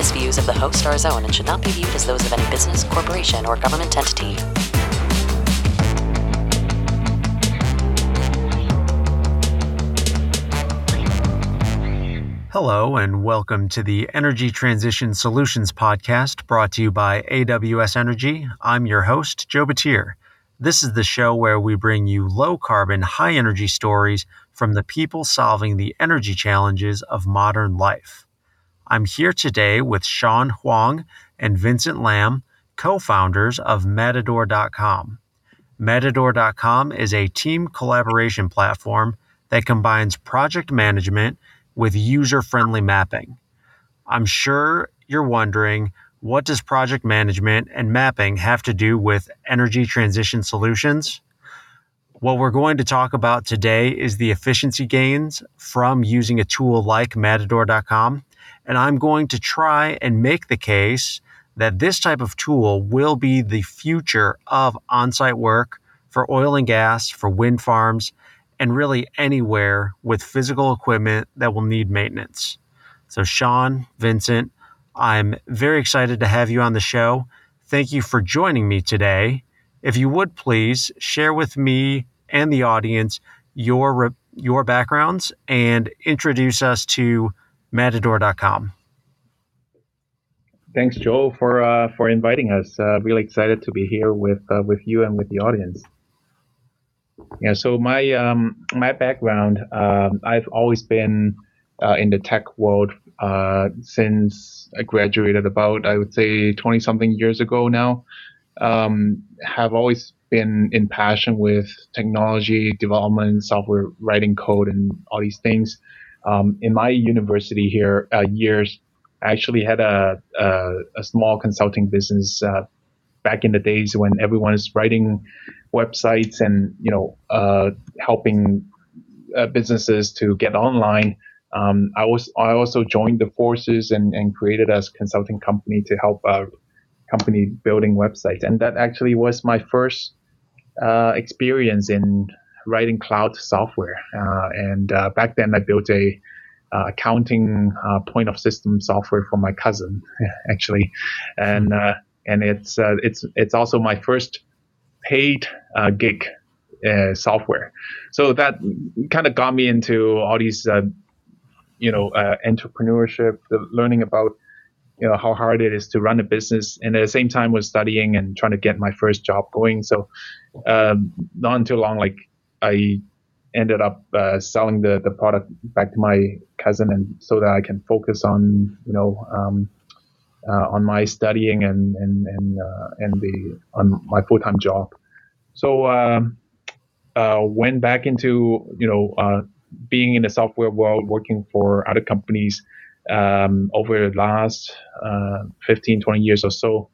This views of the host are his own and should not be viewed as those of any business, corporation, or government entity. Hello, and welcome to the Energy Transition Solutions Podcast brought to you by AWS Energy. I'm your host, Joe Batir. This is the show where we bring you low carbon, high energy stories from the people solving the energy challenges of modern life. I'm here today with Sean Huang and Vincent Lam, co founders of Matidor.com. Matidor.com is a team collaboration platform that combines project management with user friendly mapping. I'm sure you're wondering what does project management and mapping have to do with energy transition solutions? What we're going to talk about today is the efficiency gains from using a tool like Matidor.com. And I'm going to try and make the case that this type of tool will be the future of on site work for oil and gas, for wind farms, and really anywhere with physical equipment that will need maintenance. So, Sean, Vincent, I'm very excited to have you on the show. Thank you for joining me today. If you would please share with me and the audience your your backgrounds and introduce us to matidor.com. Thanks, Joe, for uh, for inviting us. Uh, really excited to be here with uh, with you and with the audience. Yeah, so my um, my background, um, I've always been uh, in the tech world uh, since I graduated about, I would say, 20 something years ago now. Um, have always been in passion with technology development, software writing code, and all these things. Um, in my university here, uh, years, I actually had a, a, a small consulting business uh, back in the days when everyone is writing websites and you know uh, helping uh, businesses to get online. Um, I was I also joined the forces and, and created a consulting company to help a company building websites, and that actually was my first uh, experience in writing cloud software. Uh, and uh, back then, I built a uh, accounting uh, point of system software for my cousin, actually, and uh, and it's it's it's also my first paid gig uh, software. So that kind of got me into all these uh, you know uh, entrepreneurship, the learning about you know how hard it is to run a business, and at the same time was studying and trying to get my first job going. So um, not too long, like I ended up uh, selling the the product back to my cousin, and so that I can focus on you know. Um, uh, on my studying and and and uh, and the on my full time job, so um, uh, went back into you know uh, being in the software world, working for other companies um, over the last uh, 15, 20 years or so,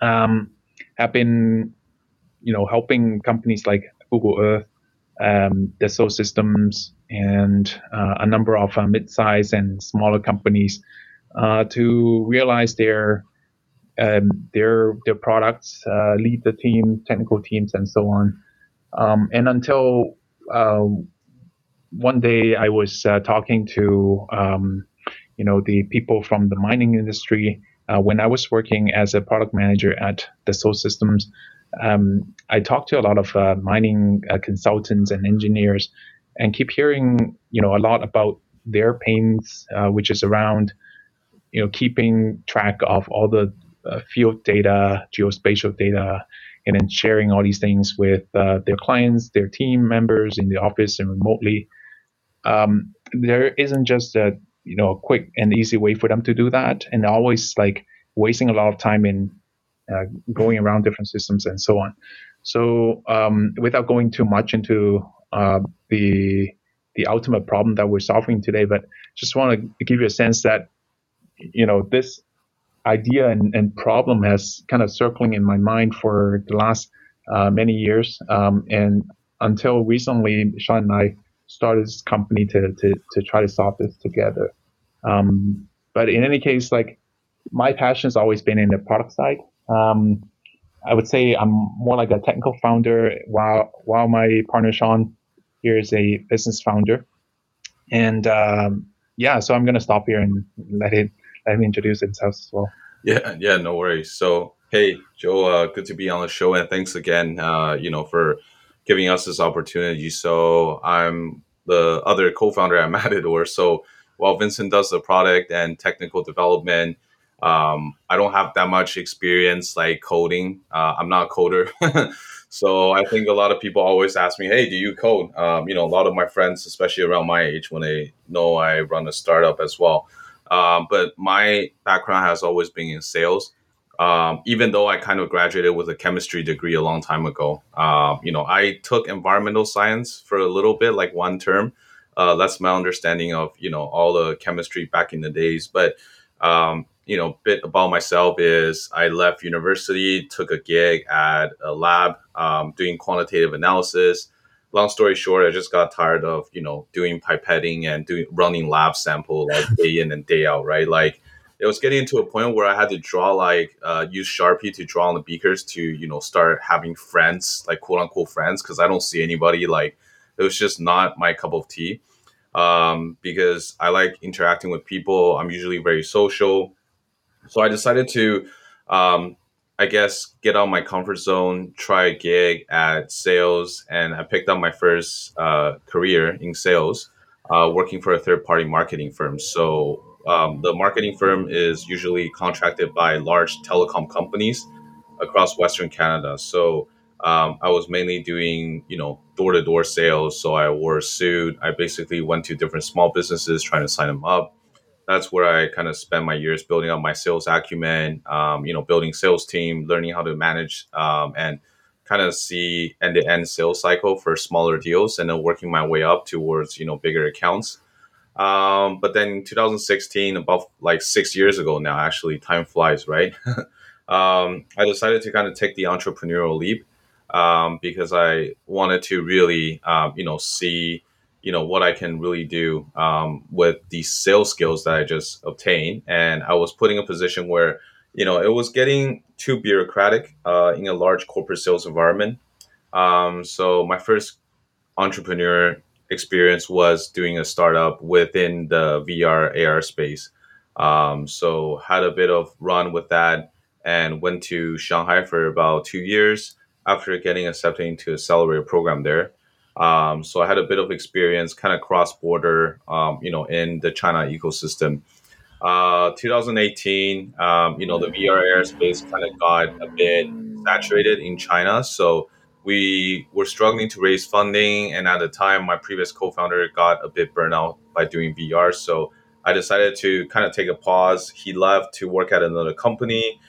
um, have been, you know, helping companies like Google Earth, um, Dassault Systems, and uh, a number of uh, mid-sized and smaller companies uh, to realize their um, their their products, uh, lead the team, technical teams, and so on. Um, and until uh, one day I was uh, talking to, um, you know, the people from the mining industry when I was working as a product manager at Dassault Systems. Um, I talked to a lot of uh, mining uh, consultants and engineers, and keep hearing, you know, a lot about their pains, uh, which is around, you know, keeping track of all the uh, field data, geospatial data, and then sharing all these things with uh, their clients, their team members in the office and remotely. Um, there isn't just a you know a quick and easy way for them to do that, and always like wasting a lot of time in going around different systems and so on. So um, without going too much into uh, the the ultimate problem that we're solving today, but just want to give you a sense that you know this idea and, and problem has kind of circling in my mind for the last uh, many years. Um, and until recently, Sean and I started this company to, to, to try to solve this together. Um, but in any case, like my passion has always been in the product side. Um, I would say I'm more like a technical founder, while while my partner Sean here is a business founder. And um, yeah, so I'm gonna stop here and let it let him introduce himself as well. Yeah, yeah, no worries. So hey, Joe, uh, good to be on the show, and thanks again, uh, you know, for giving us this opportunity. So I'm the other co-founder at Matidor. So while Vincent does the product and technical development, um, I don't have that much experience like coding. Uh, I'm not a coder. so I think a lot of people always ask me, hey, do you code? Um, you know, a lot of my friends, especially around my age, when they know I run a startup as well. Um, but my background has always been in sales. Um, even though I kind of graduated with a chemistry degree a long time ago, uh, you know, I took environmental science for a little bit, like one term. Uh, that's my understanding of you know all the chemistry back in the days. But um, you know, bit about myself is I left university, took a gig at a lab um, doing quantitative analysis. Long story short, I just got tired of you know doing pipetting and doing running lab sample like day in and day out, right? Like it was getting to a point where I had to draw like uh, use Sharpie to draw on the beakers to you know start having friends, like quote unquote friends, because I don't see anybody. Like it was just not my cup of tea. Um, because I like interacting with people. I'm usually very social. So I decided to, um, I guess, get out of my comfort zone, try a gig at sales, and I picked up my first uh, career in sales, uh, working for a third party marketing firm. So um, the marketing firm is usually contracted by large telecom companies across Western Canada. So um, I was mainly doing, you know, door to door sales. So I wore a suit. I basically went to different small businesses trying to sign them up that's where I kind of spend my years building up my sales acumen, um, you know, building sales team, learning how to manage um, and kind of see end to end sales cycle for smaller deals and then working my way up towards, you know, bigger accounts. Um, but then 2016, about like six years ago now, actually, time flies, right? Um, I decided to kind of take the entrepreneurial leap um, because I wanted to really, um, you know, see you know what I can really do um, with these sales skills that I just obtained, and I was put in a position where you know it was getting too bureaucratic uh, in a large corporate sales environment. Um, so my first entrepreneur experience was doing a startup within the VR AR space. Um, so had a bit of run with that and went to Shanghai for about two years after getting accepted into a accelerator program there. Um, so I had a bit of experience, kind of cross border, um, you know, in the China ecosystem. Uh, 2018, um, you know, the VR AR space kind of got a bit saturated in China, so we were struggling to raise funding. And at the time, my previous co-founder got a bit burnt out by doing VR, so I decided to kind of take a pause. He left to work at another company.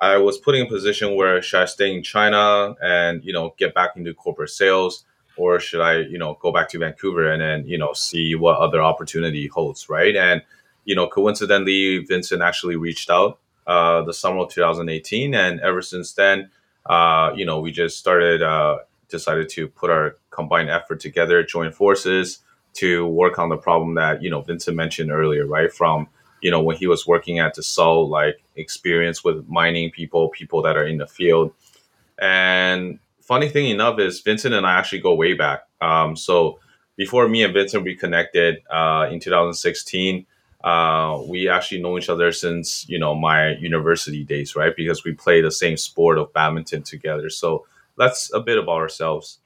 I was put in a position where should I stay in China and you know get back into corporate sales or should I, you know, go back to Vancouver and then, you know, see what other opportunity holds, right? And, you know, coincidentally, Vincent actually reached out uh, the summer of 2018, and ever since then, uh, you know, we just started, uh, decided to put our combined effort together, join forces to work on the problem that you know Vincent mentioned earlier, right? From you know when he was working at Dassault, like experience with mining people, people that are in the field, and funny thing enough is Vincent and I actually go way back. Um, so before me and Vincent reconnected uh, in 2016, uh, we actually know each other since you know my university days, right? Because we play the same sport of badminton together. So that's a bit about ourselves.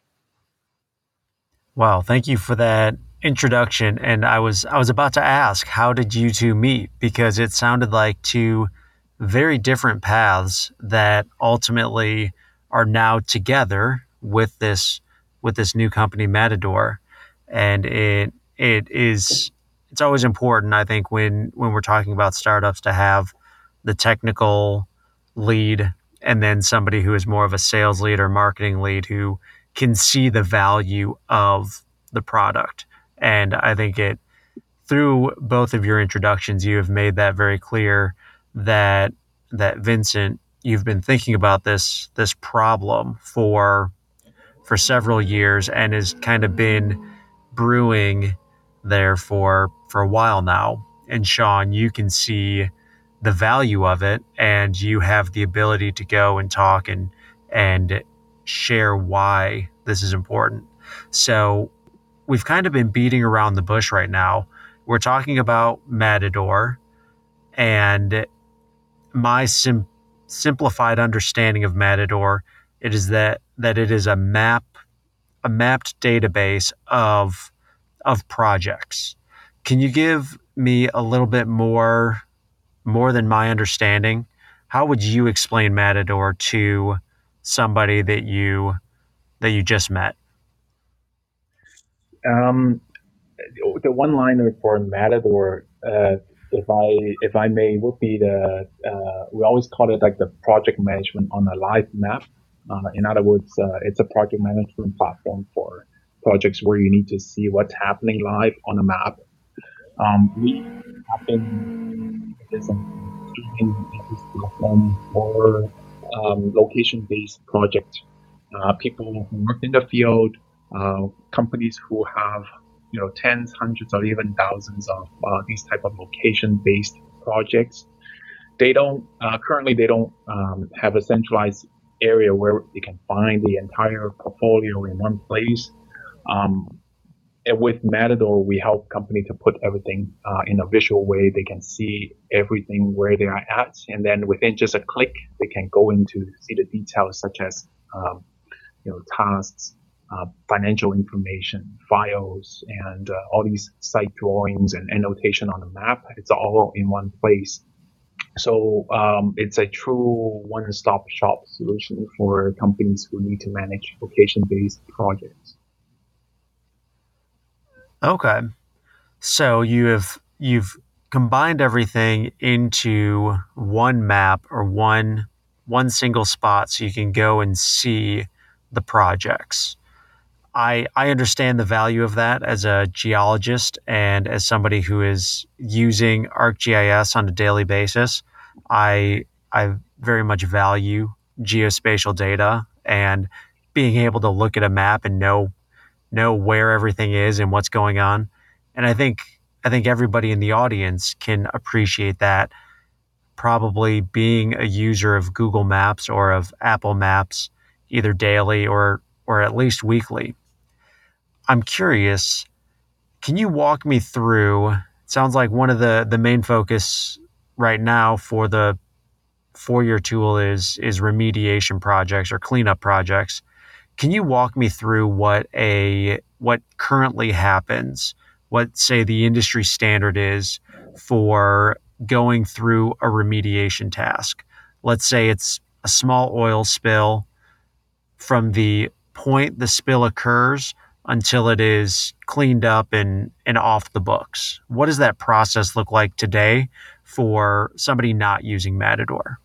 Wow, thank you for that introduction. And I was I was about to ask, how did you two meet? Because it sounded like two very different paths that ultimately are now together with this with this new company Matidor, and it it is it's always important I think when when we're talking about startups to have the technical lead and then somebody who is more of a sales lead or marketing lead who can see the value of the product. And I think it through both of your introductions, you have made that very clear that that Vincent, you've been thinking about this this problem for for several years and has kind of been brewing there for for a while now. And Sean, you can see the value of it and you have the ability to go and talk and and share why this is important. So we've kind of been beating around the bush right now. We're talking about Matidor and my sim- simplified understanding of Matidor it is that that it is a map a mapped database of of projects. Can you give me a little bit more more than my understanding? How would you explain Matidor to somebody that you that you just met? Um, the one liner for Matidor, uh, if I if I may, would be the uh, we always call it like the project management on a live map. Uh, in other words, uh, it's a project management platform for projects where you need to see what's happening live on a map. Um, we have been using this platform for um, location-based projects. Uh, people who work in the field, uh, companies who have you know tens, hundreds, or even thousands of uh, these type of location-based projects. They don't uh, currently they don't um, have a centralized area where they can find the entire portfolio in one place. Um, with Matidor, we help company to put everything uh, in a visual way. They can see everything where they are at, and then within just a click, they can go into see the details such as um, you know tasks, uh, financial information, files, and uh, all these site drawings and annotation on the map. It's all in one place. So um, it's a true one-stop shop solution for companies who need to manage location-based projects. Okay. So you have you've combined everything into one map or one one single spot so you can go and see the projects. I I understand the value of that as a geologist and as somebody who is using ArcGIS on a daily basis. I I very much value geospatial data and being able to look at a map and know know where everything is and what's going on. And I think I think everybody in the audience can appreciate that. Probably being a user of Google Maps or of Apple Maps, either daily or or at least weekly. I'm curious, can you walk me through? Sounds like one of the the main focus right now for the for your tool is is remediation projects or cleanup projects. Can you walk me through what a what currently happens? What say the industry standard is for going through a remediation task? Let's say it's a small oil spill from the point the spill occurs until it is cleaned up and, and off the books. What does that process look like today for somebody not using Matidor?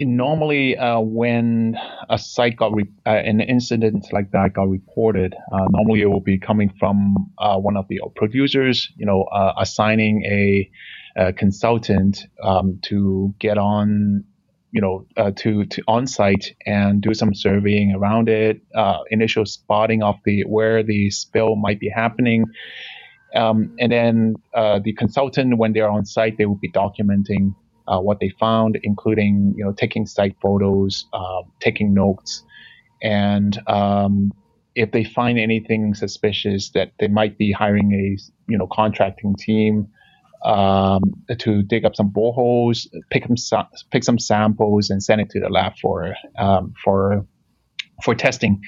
normally uh, when a site got re- uh, an incident like that got reported, uh, normally it will be coming from uh, one of the producers, you know, uh, assigning a, a consultant um, to get on, you know, uh, to to on site and do some surveying around it, initial spotting of the where the spill might be happening. Um, and then the consultant, when they're on site, they will be documenting uh, what they found, including you know taking site photos, uh, taking notes, and um, if they find anything suspicious, that they might be hiring a you know contracting team um, to dig up some boreholes, pick some pick some samples, and send it to the lab for um, for for testing.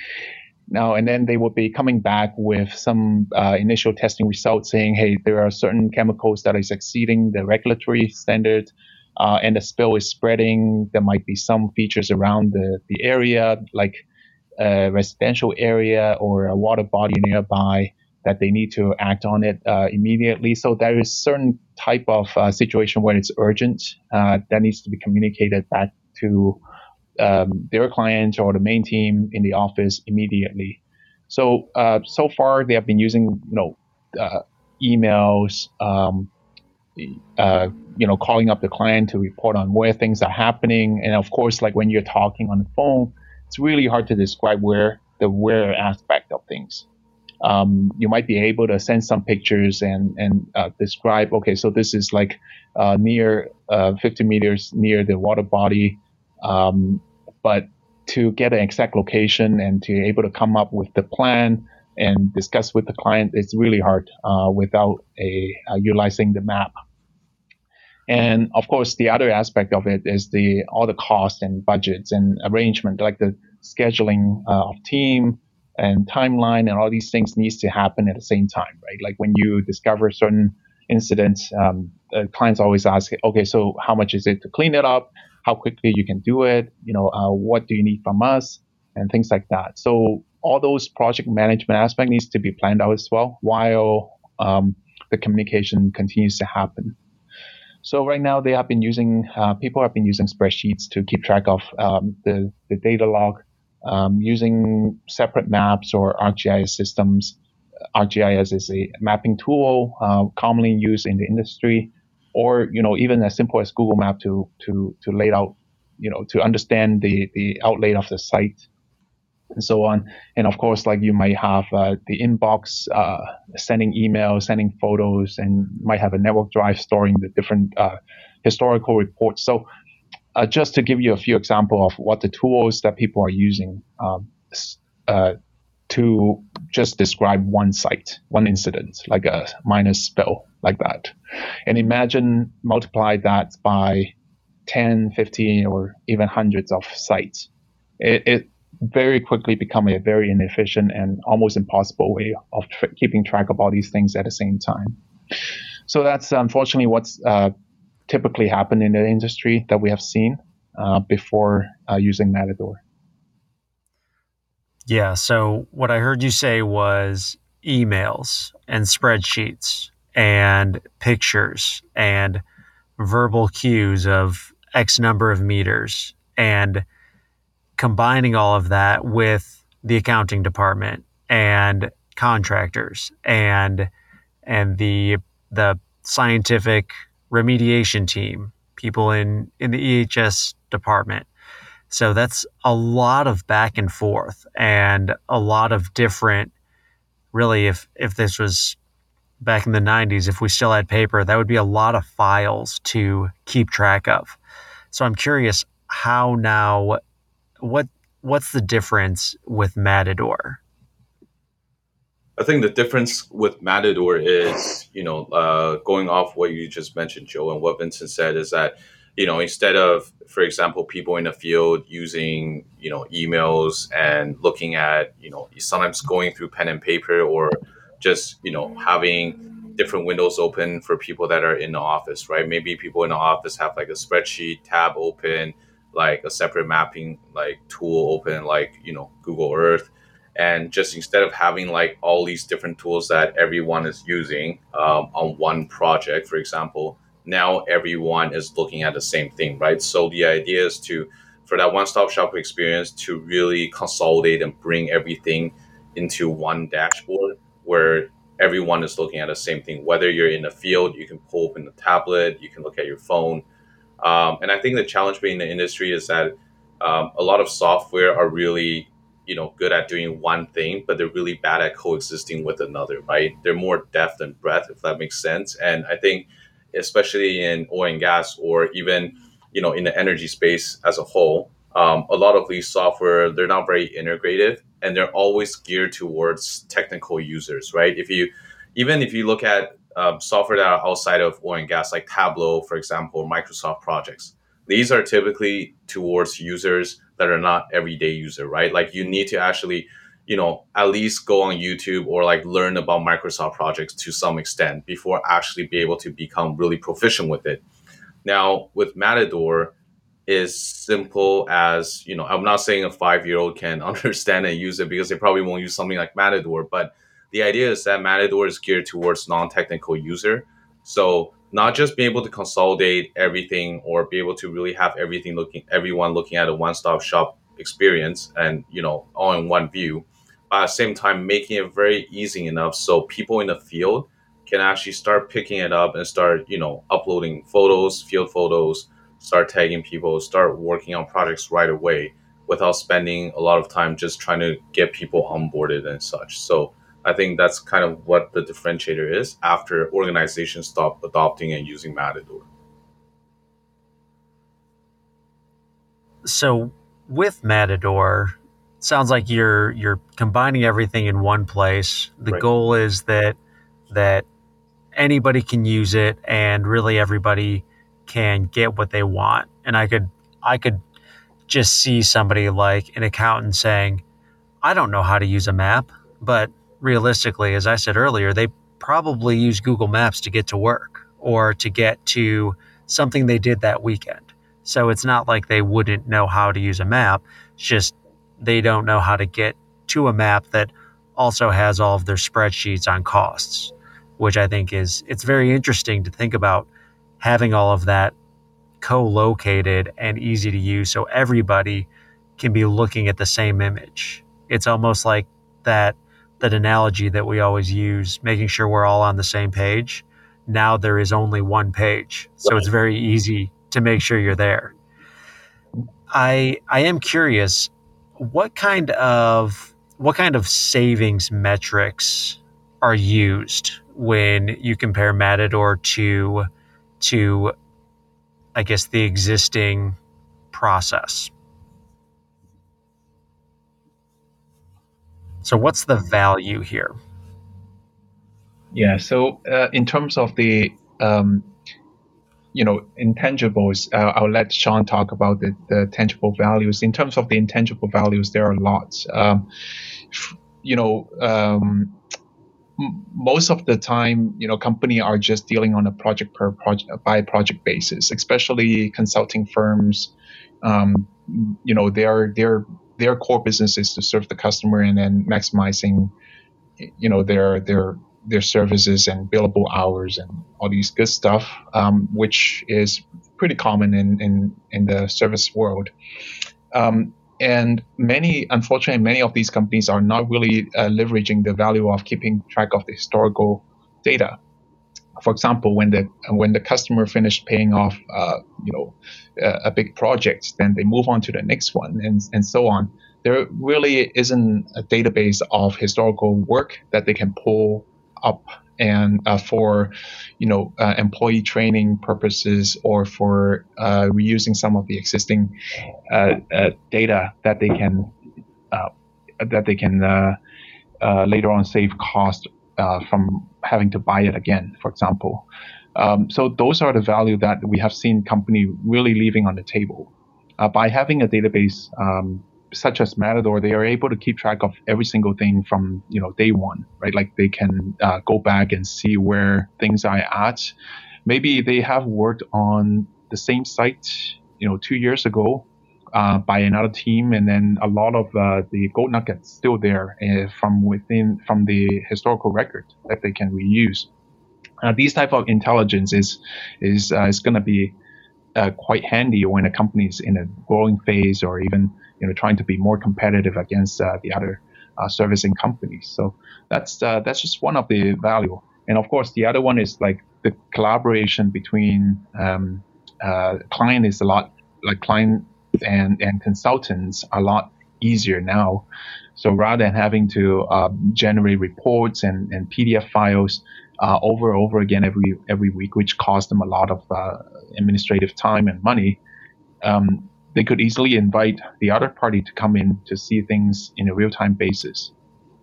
Now and then they will be coming back with some uh, initial testing results saying, hey, there are certain chemicals that is exceeding the regulatory standard uh, and the spill is spreading. There might be some features around the, the area, like a residential area or a water body nearby, that they need to act on it uh, immediately. So there is certain type of uh, situation where it's urgent uh, that needs to be communicated back to um, their client or the main team in the office immediately. So uh, so far they have been using you know uh, emails. Um, uh, you know, calling up the client to report on where things are happening. And of course, like when you're talking on the phone, it's really hard to describe where the where aspect of things. Um, you might be able to send some pictures and and uh, describe. Okay, so this is like uh, near uh, 50 meters near the water body, um, but to get an exact location and to be able to come up with the plan and discuss with the client, it's really hard uh, without a uh, utilizing the map. And of course, the other aspect of it is the all the costs and budgets and arrangement, like the scheduling uh, of team and timeline and all these things needs to happen at the same time, right? Like when you discover certain incidents, um, clients always ask, okay, so how much is it to clean it up? How quickly you can do it? You know, uh, what do you need from us? And things like that. So all those project management aspect needs to be planned out as well while um, the communication continues to happen. So right now they have been using uh, people have been using spreadsheets to keep track of um, the the data log, um, using separate maps or ArcGIS systems. ArcGIS is a mapping tool uh, commonly used in the industry, or you know even as simple as Google Map to to to lay out you know to understand the the outlay of the site and so on. And of course, like you might have uh, the inbox uh, sending emails, sending photos, and might have a network drive storing the different uh, historical reports. So, uh, just to give you a few examples of what the tools that people are using um, uh, to just describe one site, one incident, like a minor spill, like that. And imagine multiply that by 10, 15, or even hundreds of sites. It, it very quickly become a very inefficient and almost impossible way of tra- keeping track of all these things at the same time. So that's unfortunately what's uh, typically happen in the industry that we have seen uh, before uh, using Matidor. Yeah. So what I heard you say was emails and spreadsheets and pictures and verbal cues of X number of meters and combining all of that with the accounting department and contractors and and the the scientific remediation team, people in in the EHS department. So that's a lot of back and forth and a lot of different really if if this was back in the 90s if we still had paper that would be a lot of files to keep track of. So I'm curious how now what what's the difference with Matidor? I think the difference with Matidor is, you know, uh, going off what you just mentioned, Joe, and what Vincent said is that, you know, instead of, for example, people in the field using, you know, emails and looking at, you know, sometimes going through pen and paper or just, you know, having different windows open for people that are in the office, right? Maybe people in the office have like a spreadsheet tab open like a separate mapping like tool open like you know google earth and just instead of having like all these different tools that everyone is using um, on one project for example now everyone is looking at the same thing right? So the idea is to for that one-stop shop experience to really consolidate and bring everything into one dashboard where everyone is looking at the same thing. Whether you're in the field you can pull open the tablet you can look at your phone. Um, and I think the challenge being in the industry is that um, a lot of software are really, you know, good at doing one thing, but they're really bad at coexisting with another, right? They're more depth and breadth, if that makes sense. And I think, especially in oil and gas, or even, you know, in the energy space as a whole, um, a lot of these software they're not very integrative, and they're always geared towards technical users, right? If you even if you look at um, software that are outside of oil and gas, like Tableau, for example, Microsoft projects. These are typically towards users that are not everyday user, right? Like you need to actually, you know, at least go on YouTube or like learn about Microsoft projects to some extent before actually be able to become really proficient with it. Now with Matidor, is simple as you know. I'm not saying a five year old can understand and use it because they probably won't use something like Matidor, but the idea is that Matidor is geared towards non-technical user. So not just be able to consolidate everything or be able to really have everything looking everyone looking at a one-stop shop experience and you know all in one view but at the same time making it very easy enough so people in the field can actually start picking it up and start, you know, uploading photos, field photos, start tagging people, start working on projects right away without spending a lot of time just trying to get people onboarded and such. So I think that's kind of what the differentiator is after organizations stop adopting and using Matidor. So with Matidor, sounds like you're you're combining everything in one place. The right. goal is that that anybody can use it and really everybody can get what they want. And I could I could just see somebody like an accountant saying, I don't know how to use a map, but realistically, as I said earlier, they probably use Google Maps to get to work or to get to something they did that weekend. So it's not like they wouldn't know how to use a map. It's just they don't know how to get to a map that also has all of their spreadsheets on costs, which I think is it's very interesting to think about having all of that co-located and easy to use so everybody can be looking at the same image. It's almost like that that analogy that we always use, making sure we're all on the same page. Now there is only one page. So right. it's very easy to make sure you're there. I I am curious what kind of what kind of savings metrics are used when you compare Matidor to to I guess the existing process. So what's the value here? Yeah, so uh, in terms of the um, you know intangibles uh, i'll let sean talk about the, the tangible values. In terms of the intangible values there are lots. Um, you know um, most of the time you know company are just dealing on a project per project by project basis especially consulting firms. Um, you know their their their core business is to serve the customer and then maximizing you know their their their services and billable hours and all these good stuff, um, which is pretty common in, in, in the service world. Um, and many, unfortunately, many of these companies are not really uh, leveraging the value of keeping track of the historical data. For example, when the when the customer finished paying off, uh, you know, a, a big project, then they move on to the next one, and and so on. There really isn't a database of historical work that they can pull up and uh, for you know uh, employee training purposes or for uh, reusing some of the existing uh, uh, data that they can that they can later on save cost from having to buy it again, for example. Um, so those are the value that we have seen company really leaving on the table by having a database. Um, such as Matidor, they are able to keep track of every single thing from you know day one, right? Like they can uh, go back and see where things are at. Maybe they have worked on the same site, you know, two years ago uh, by another team, and then a lot of uh, the gold nuggets still there uh, from within from the historical record that they can reuse. Uh, these type of intelligence is is uh, is going to be quite handy when a company is in a growing phase or even you know trying to be more competitive against uh, the other uh, servicing companies. So that's uh, that's just one of the value. And of course, the other one is like the collaboration between um, uh, client is a lot like client and and consultants a lot easier now. So rather than having to uh, generate reports and, and PDF files uh, over and over again every every week, which cost them a lot of administrative time and money, um, they could easily invite the other party to come in to see things in a real-time basis,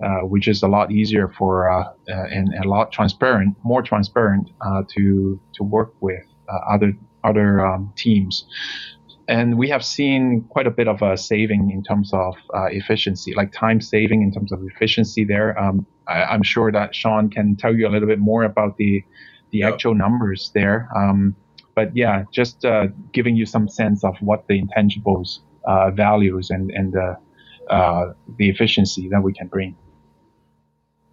uh, which is a lot easier for uh, uh, and, and, a lot transparent, more transparent uh, to to work with uh, other other um, teams. And we have seen quite a bit of a saving in terms of uh, efficiency, like time saving in terms of efficiency. There, um, I, am sure that Sean can tell you a little bit more about the the yep. actual numbers there. Um, but yeah, just uh, giving you some sense of what the intangibles uh, values and and the uh, the efficiency that we can bring.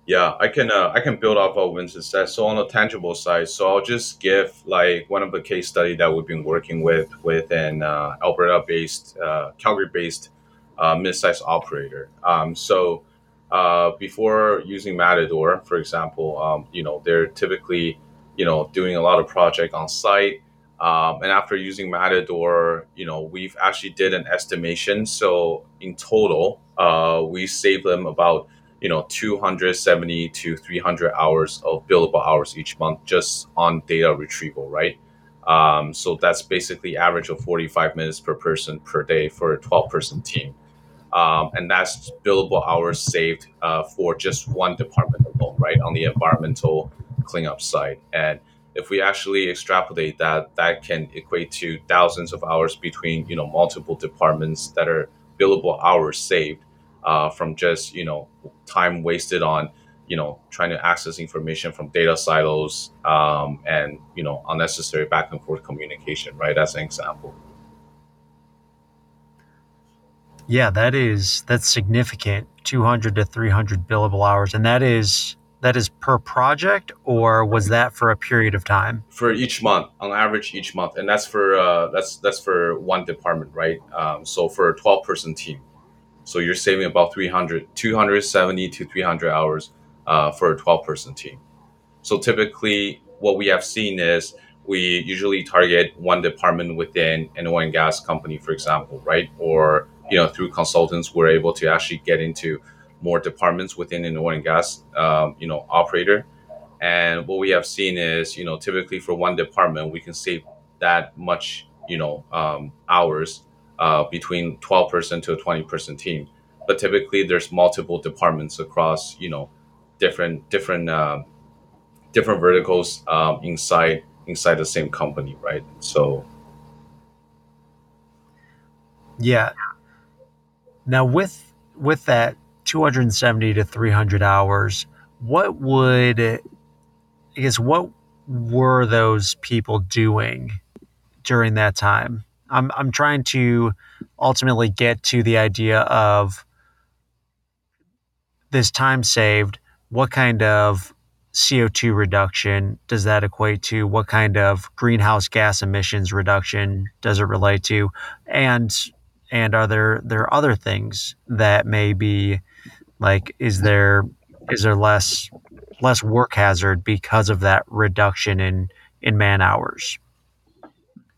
Yeah, I can uh, I can build off what Vincent said. So on the tangible side, so I'll just give like one of the case study that we've been working with with an uh, Alberta based, uh, Calgary based uh, mid-sized operator. Um, so uh, before using Matidor, for example, um, you know, they're typically, you know, doing a lot of project on site. Um, and after using Matidor, you know, we've actually did an estimation. So in total, uh, we saved them about, you know, 270 to 300 hours of billable hours each month just on data retrieval, right? Um, so that's basically average of 45 minutes per person per day for a 12 person team. Um, and that's billable hours saved uh, for just one department alone, right, on the environmental cleanup side. And if we actually extrapolate that, that can equate to thousands of hours between you know multiple departments that are billable hours saved uh, from just you know time wasted on you know trying to access information from data silos um, and you know unnecessary back and forth communication right as an example. Yeah that is that's significant. 200 to 300 billable hours and that is that is per project or was that for a period of time? For each month on average each month and that's for uh, that's that's for one department right? Um, so for a 12 person team so you're saving about 300 270 to 300 hours uh, for a 12 person team. So typically, what we have seen is we usually target one department within an oil and gas company, for example, right? Or you know, through consultants, we're able to actually get into more departments within an oil and gas, um, you know, operator. And what we have seen is, you know, typically for one department, we can save that much, you know, um, hours uh, between 12 person to a 20 person team. But typically, there's multiple departments across, you know, different different uh, different verticals um, inside inside the same company, right? So, yeah. Now with with that 270 to 300 hours, what would I guess what were those people doing during that time? I'm I'm trying to ultimately get to the idea of this time saved what kind of CO2 reduction does that equate to? What kind of greenhouse gas emissions reduction does it relate to? And and are there there other things that may be like is there is there less less work hazard because of that reduction in in man hours?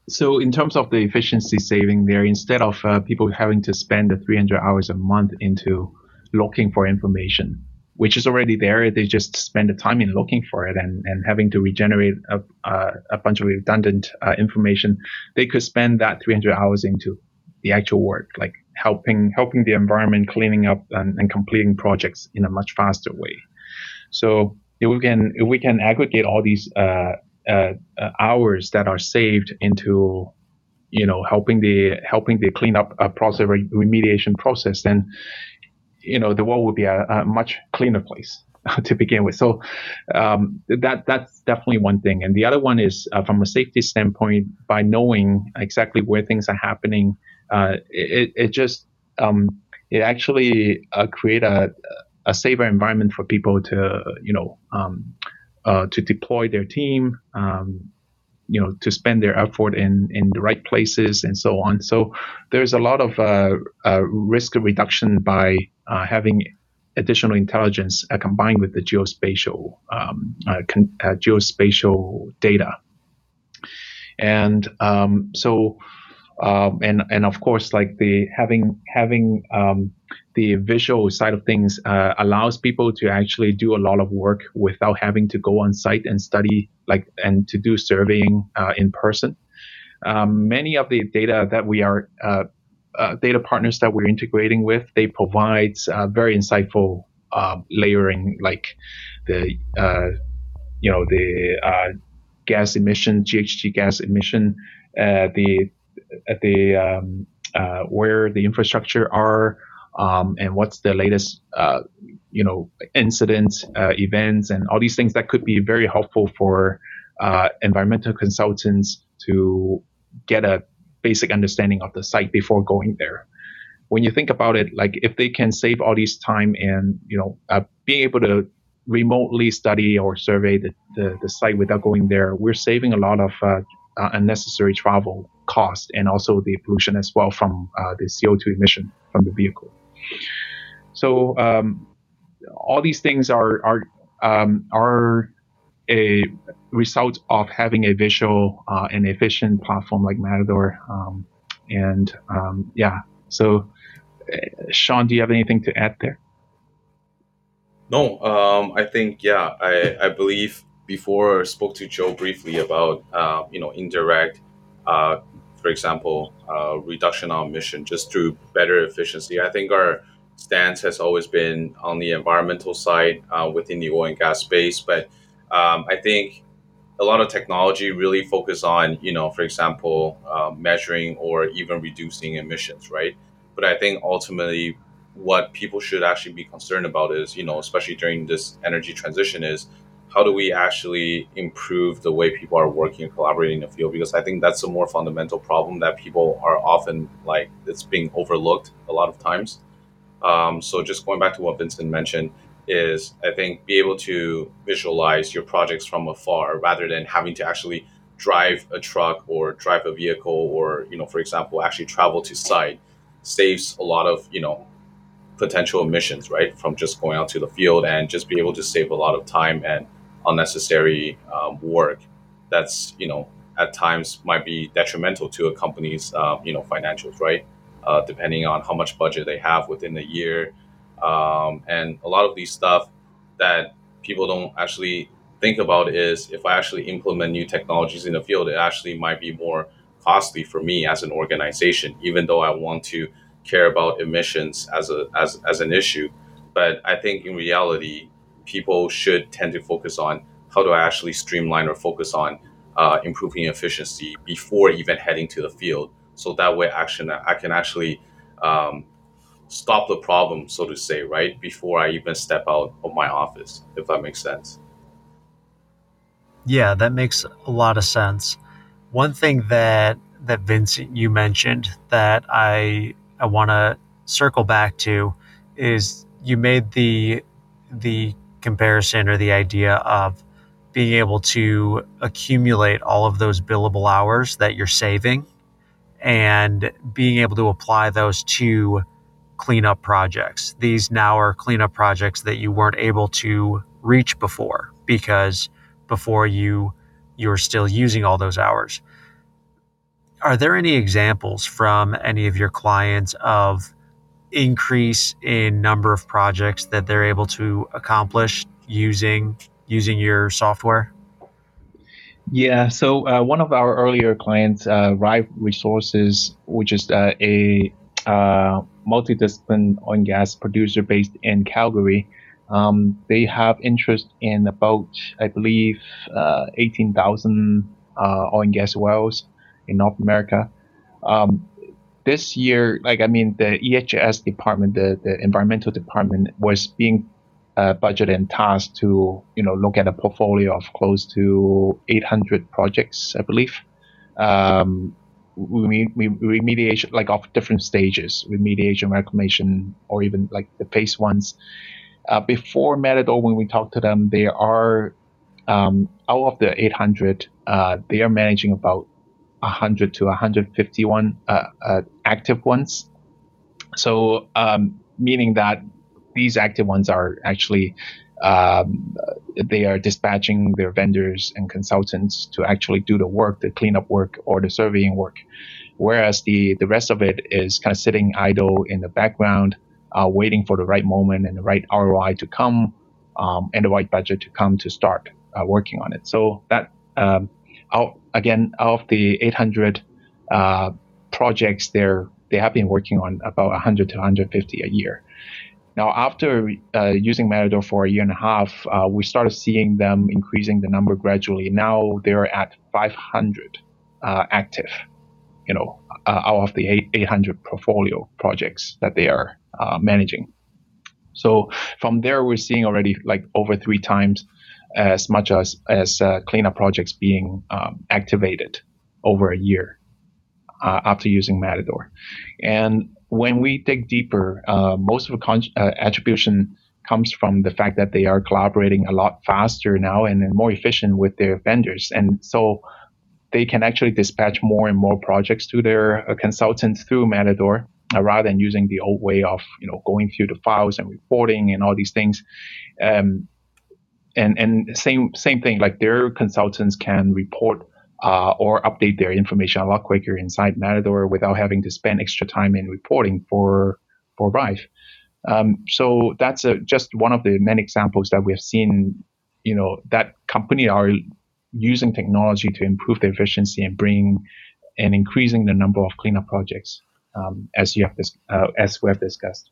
So in terms of the efficiency saving there, instead of uh, people having to spend the 300 hours a month into looking for information, which is already there. They just spend the time in looking for it and, and having to regenerate a, uh, a bunch of redundant uh, information. They could spend that 300 hours into the actual work, like helping helping the environment, cleaning up and, and completing projects in a much faster way. So if we can if we can aggregate all these uh, uh, uh hours that are saved into you know helping the helping the cleanup uh, process remediation process, then you know the world would be a, a much cleaner place to begin with. So um, that that's definitely one thing. And the other one is uh, from a safety standpoint, by knowing exactly where things are happening, uh, it, it just um, it actually uh, create a, a safer environment for people to you know um, uh, to deploy their team. Um, you know to spend their effort in in the right places and so on so there's a lot of uh, uh, risk reduction by uh, having additional intelligence uh, combined with the geospatial um, uh, con- geospatial data and um, so um, and and of course like the having having um, the visual side of things uh, allows people to actually do a lot of work without having to go on site and study like and to do surveying uh, in person. Um, many of the data that we are uh, uh data partners that we're integrating with, they provide uh, very insightful um, layering, like the uh, you know the gas emission, GHG gas emission, the the um, where the infrastructure are um, and what's the latest, uh, you know, incidents, uh, events, and all these things that could be very helpful for uh, environmental consultants to get a basic understanding of the site before going there. When you think about it, like if they can save all this time and you know uh, being able to remotely study or survey the, the, the, site without going there, we're saving a lot of uh, uh, unnecessary travel cost and also the pollution as well from the CO2 emission from the vehicle. So um, all these things are are um, are a result of having a visual uh, and efficient platform like Matidor. Um, and um, yeah, so uh, Sean, do you have anything to add there? No, um, I think yeah, I, I believe before I spoke to Joe briefly about uh, you know indirect, uh, for example, uh, reduction on emission just through better efficiency. I think our stance has always been on the environmental side uh, within the oil and gas space, but um, I think a lot of technology really focus on you know for example uh, measuring or even reducing emissions, right? But I think ultimately what people should actually be concerned about is, you know, especially during this energy transition, is how do we actually improve the way people are working and collaborating in the field? Because I think that's a more fundamental problem that people are often like it's being overlooked a lot of times. Um, so just going back to what Vincent mentioned is I think be able to visualize your projects from afar rather than having to actually drive a truck or drive a vehicle or you know for example actually travel to site saves a lot of you know potential emissions, right, from just going out to the field and just be able to save a lot of time and unnecessary um, work that's, you know, at times might be detrimental to a company's, um, you know, financials, right? Uh, depending on how much budget they have within the year. Um, and a lot of these stuff that people don't actually think about is if I actually implement new technologies in the field, it actually might be more costly for me as an organization, even though I want to care about emissions as a as, as an issue. But I think in reality, people should tend to focus on how do I actually streamline or focus on uh, improving efficiency before even heading to the field. So that way, action I can actually um, stop the problem, so to say, right before I even step out of my office. If that makes sense. Yeah, that makes a lot of sense. One thing that that Vincent you mentioned that I I want to circle back to is you made the the comparison or the idea of being able to accumulate all of those billable hours that you're saving and being able to apply those to cleanup projects. These now are cleanup projects that you weren't able to reach before because before you you're still using all those hours. Are there any examples from any of your clients of increase in number of projects that they're able to accomplish using using your software? Yeah, so uh, one of our earlier clients, uh, Rife Resources, which is uh, a uh, multidiscipline oil and gas producer based in Calgary, um, they have interest in about, I believe, uh, 18,000 uh, oil and gas wells in North America. Um, this year, like I mean, the EHS department, the, the environmental department, was being uh, budgeted and tasked to you know look at a portfolio of close to 800 projects, I believe. Um, remediation, like of different stages, remediation, reclamation, or even like the phase ones. Uh, before Matidor, when we talked to them, they are um, out of the 800, uh, they are managing about 100 to 151 uh, uh, active ones. So, um, meaning that these active ones are actually um, they are dispatching their vendors and consultants to actually do the work, the cleanup work or the surveying work, whereas the the rest of it is kind of sitting idle in the background, uh, waiting for the right moment and the right ROI to come, um, and the right budget to come to start uh, working on it. So that um, out again out of the 800 uh, projects there they have been working on about 100 to 150 a year. Now after uh, using matidor for a year and a half uh, we started seeing them increasing the number gradually. Now they're at 500 uh, active you know uh, out of the 800 portfolio projects that they are uh, managing. So from there we're seeing already like over three times as much as as uh, cleanup projects being um, activated over a year uh, after using Matidor. And when we dig deeper, uh, most of the con- uh, attribution comes from the fact that they are collaborating a lot faster now and, more efficient with their vendors, and so they can actually dispatch more and more projects to their uh, consultants through Matidor. uh, rather than using the old way of you know going through the files and reporting and all these things. Um, and and same same thing like their consultants can report uh, or update their information a lot quicker inside Matidor without having to spend extra time in reporting for for Rife. Um, so that's a, just one of the many examples that we have seen. You know that company are using technology to improve the efficiency and bring and increasing the number of cleanup projects um, as you have dis- uh, as we have discussed.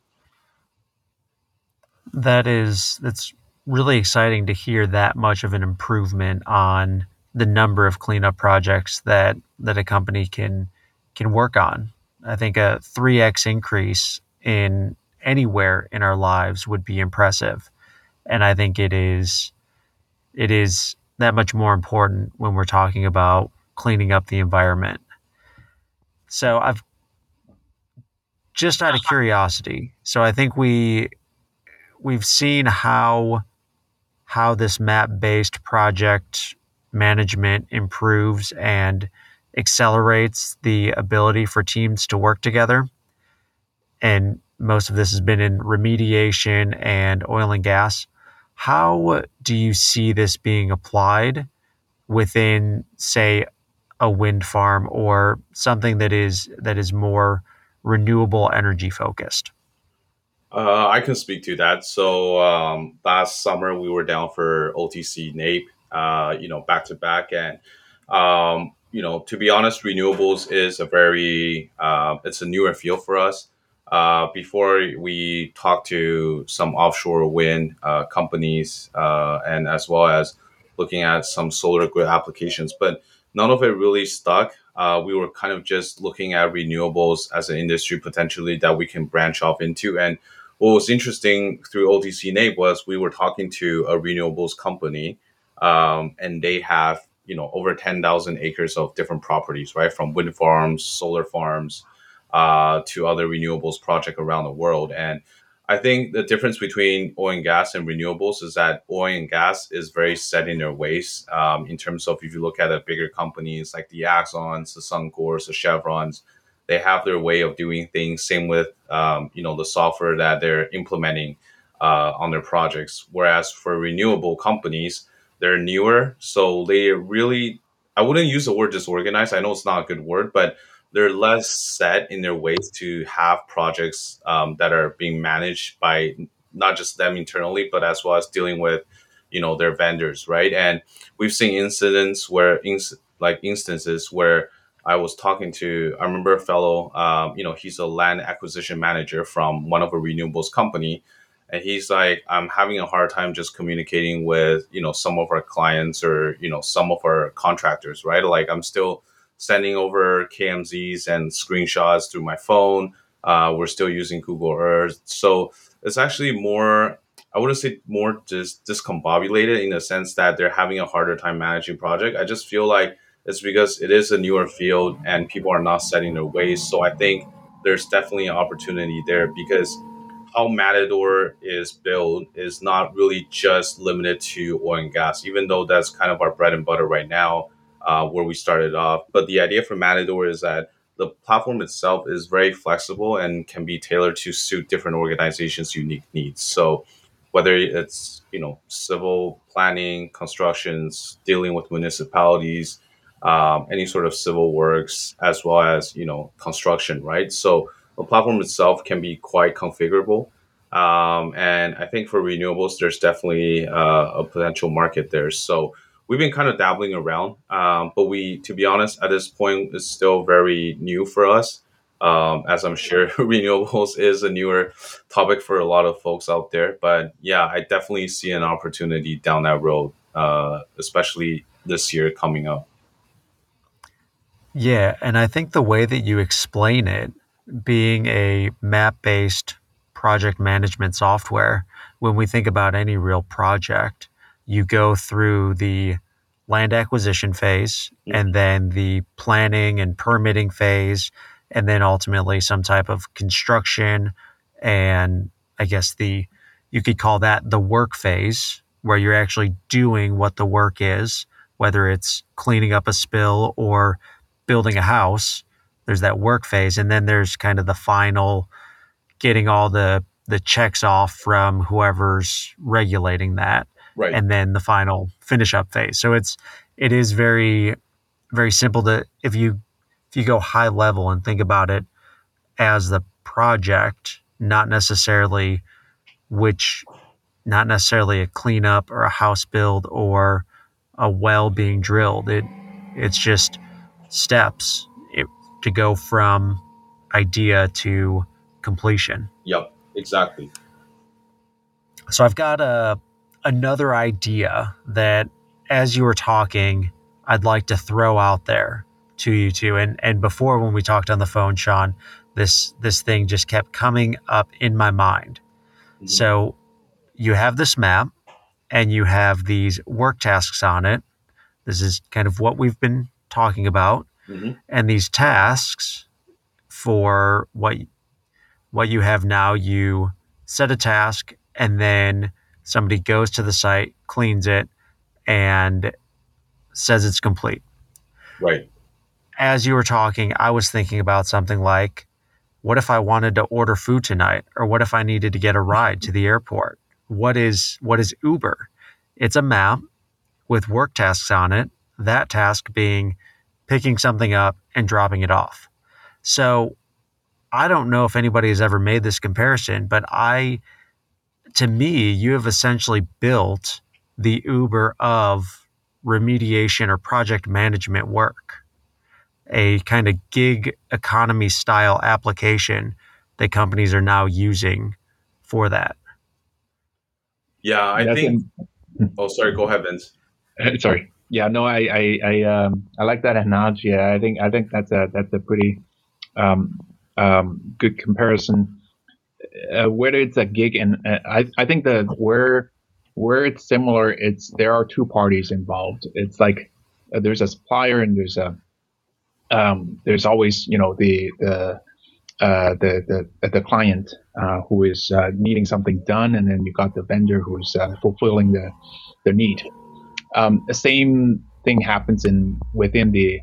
That is that's really exciting to hear that much of an improvement on the number of cleanup projects that that a company can can work on. I think a 3x increase in anywhere in our lives would be impressive. And I think it is it is that much more important when we're talking about cleaning up the environment. So I've just out of curiosity. So I think we we've seen how how this map-based project management improves and accelerates the ability for teams to work together. And most of this has been in remediation and oil and gas. How do you see this being applied within, say, a wind farm or something that is that is more renewable energy focused? Uh, I can speak to that. So um, last summer we were down for OTC NAPE, uh, you know, back to back, and um, you know, to be honest, renewables is a very uh, it's a newer field for us. Uh, before we talked to some offshore wind uh, companies uh, and as well as looking at some solar grid applications, but none of it really stuck. Uh, we were kind of just looking at renewables as an industry potentially that we can branch off into. And what was interesting through OTC NAPE was we were talking to a renewables company, um, and they have you know over ten thousand acres of different properties, right, from wind farms, solar farms, uh, to other renewables project around the world. And I think the difference between oil and gas and renewables is that oil and gas is very set in their ways. Um, in terms of if you look at the bigger companies like the Exxons, the Suncors, the Chevrons, they have their way of doing things. Same with um, you know the software that they're implementing uh, on their projects. Whereas for renewable companies, they're newer, so they really I wouldn't use the word disorganized. I know it's not a good word, but they're less set in their ways to have projects um, that are being managed by not just them internally, but as well as dealing with, you know, their vendors, right? And we've seen incidents where, ins- like instances where I was talking to, I remember a fellow, um, you know, he's a land acquisition manager from one of a renewables company. And he's like, I'm having a hard time just communicating with, you know, some of our clients or, you know, some of our contractors, right? Like I'm still sending over KMZs and screenshots through my phone. Uh, we're still using Google Earth. So it's actually more, I wouldn't say more just discombobulated in the sense that they're having a harder time managing project. I just feel like it's because it is a newer field and people are not setting their ways. So I think there's definitely an opportunity there because how Matidor is built is not really just limited to oil and gas, even though that's kind of our bread and butter right now uh, where we started off. But the idea for Matidor is that the platform itself is very flexible and can be tailored to suit different organizations' unique needs. So whether it's you know civil planning, constructions, dealing with municipalities, um, any sort of civil works, as well as you know construction, right? So the platform itself can be quite configurable. Um, and I think for renewables, there's definitely uh, a potential market there. So we've been kind of dabbling around, um, but we, to be honest, at this point, it's still very new for us. Um, as I'm sure renewables is a newer topic for a lot of folks out there. But yeah, I definitely see an opportunity down that road, uh, especially this year coming up. Yeah, and I think the way that you explain it, being a map based project management software, when we think about any real project, you go through the land acquisition phase mm-hmm. and then the planning and permitting phase and then ultimately some type of construction and i guess the you could call that the work phase where you're actually doing what the work is whether it's cleaning up a spill or building a house there's that work phase, and then there's kind of the final getting all the the checks off from whoever's regulating that, Right. and then the final finish up phase. So it's it is very very simple to if you if you go high level and think about it as the project, not necessarily which not necessarily a cleanup or a house build or a well being drilled. It it's just steps it, to go from idea to completion. Yep. Exactly. So I've got a another idea that as you were talking, I'd like to throw out there to you two. And and before when we talked on the phone, Sean, this this thing just kept coming up in my mind. Mhm. So you have this map and you have these work tasks on it. This is kind of what we've been talking about. Mhm. And these tasks for what what you have now, you set a task and then somebody goes to the site, cleans it, and says it's complete. Right. As you were talking, I was thinking about something like what if I wanted to order food tonight or what if I needed to get a ride to the airport? What is what is Uber? It's a map with work tasks on it, that task being picking something up and dropping it off. So I don't know if anybody has ever made this comparison, but I to me, you have essentially built the Uber of remediation or project management work, a kind of gig economy style application that companies are now using for that. Yeah, I That's think. an- Oh, sorry. Go ahead, Vince. sorry. Yeah, no, I, I, I, um, I like that analogy. I think, I think that's a, that's a pretty, um, um, good comparison. Uh, whether it's a gig and uh, I, I think that where, where it's similar, it's there are two parties involved. It's like uh, there's a supplier and there's a, um, there's always you know the the uh, the the the client uh, who is uh, needing something done, and then you got the vendor who's fulfilling the the need. Um, the same thing happens in within the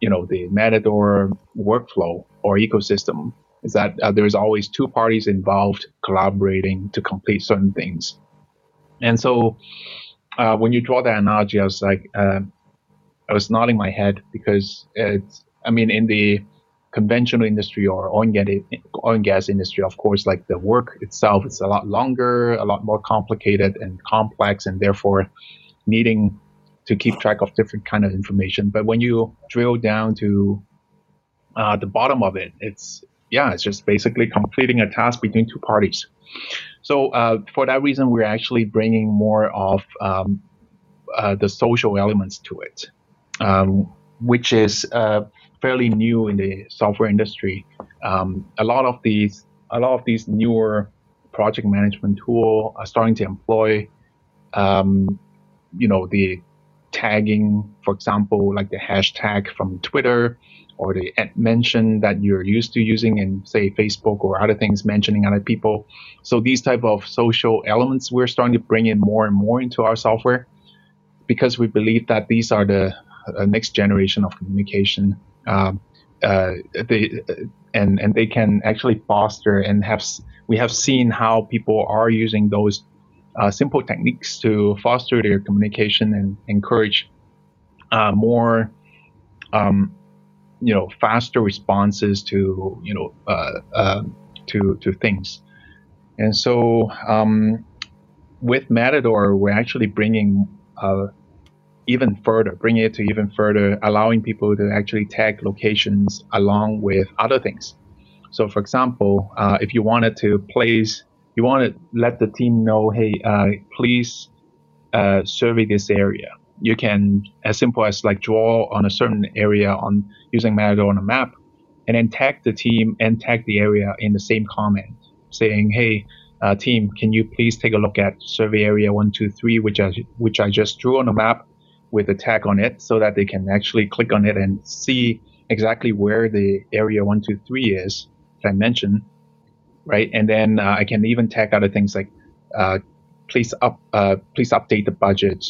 you know the Matidor workflow or ecosystem. Is that uh, there's always two parties involved collaborating to complete certain things, and so uh, when you draw that analogy, I was like, uh, I was nodding my head because it's. I mean, in the conventional industry or oil and, gas, oil and gas industry, of course, like the work itself is a lot longer, a lot more complicated and complex, and therefore needing to keep track of different kind of information. But when you drill down to uh, the bottom of it, it's yeah, it's just basically completing a task between two parties. So uh, for that reason, we're actually bringing more of um, uh, the social elements to it, um, which is uh, fairly new in the software industry. Um, a lot of these, a lot of these newer project management tool are starting to employ, um, you know, the tagging, for example, like the hashtag from Twitter or the mention that you're used to using in say Facebook or other things mentioning other people. So these type of social elements we're starting to bring in more and more into our software because we believe that these are the uh, next generation of communication. Um, uh, they and and they can actually foster and have we have seen how people are using those uh, simple techniques to foster their communication and encourage uh, more um, you know faster responses to you know uh, uh, to to things. And so um, with matidor we're actually bringing uh, even further bringing it to even further allowing people to actually tag locations along with other things. So for example uh, if you wanted to place you want to let the team know hey uh, please uh, survey this area you can as simple as like draw on a certain area on using Matidor on a map, and then tag the team and tag the area in the same comment, saying, "Hey, uh, team, can you please take a look at survey area one two three, which I which I just drew on the map with a tag on it, so that they can actually click on it and see exactly where the area one two three is that I mentioned, right? And then uh, I can even tag other things like, uh, please up, uh, please update the budget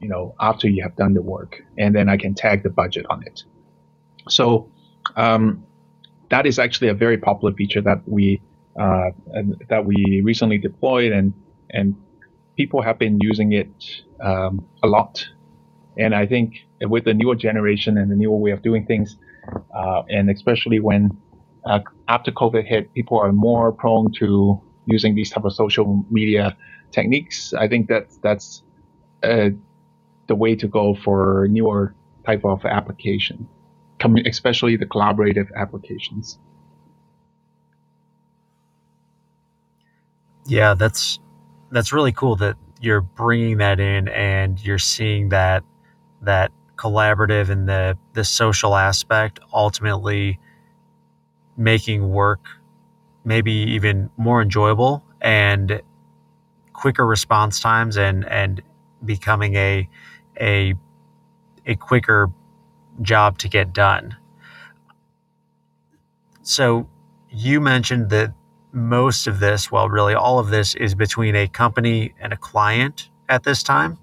you know after you have done the work and then i can tag the budget on it so um, that is actually a very popular feature that we uh, that we recently deployed, and and people have been using it um, a lot. And I think with the newer generation and the newer way of doing things, uh, and especially when uh, after COVID hit, people are more prone to using these type of social media techniques. I think that that's uh, the way to go for newer type of application, especially the collaborative applications. Yeah, that's that's really cool that you're bringing that in and you're seeing that that collaborative and the the social aspect ultimately making work maybe even more enjoyable and quicker response times and and becoming a a a quicker job to get done. So you mentioned that most of this, well, really all of this is between a company and a client at this time.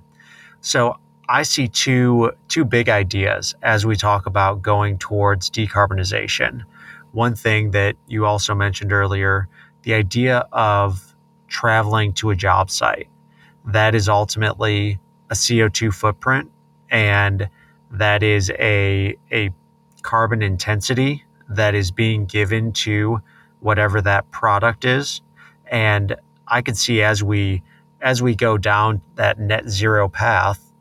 So I see two two big ideas as we talk about going towards decarbonization. One thing that you also mentioned earlier, the idea of traveling to a job site. That is ultimately a CO2 footprint and that is a a carbon intensity that is being given to whatever that product is. And I could see as we as we go down that net zero path,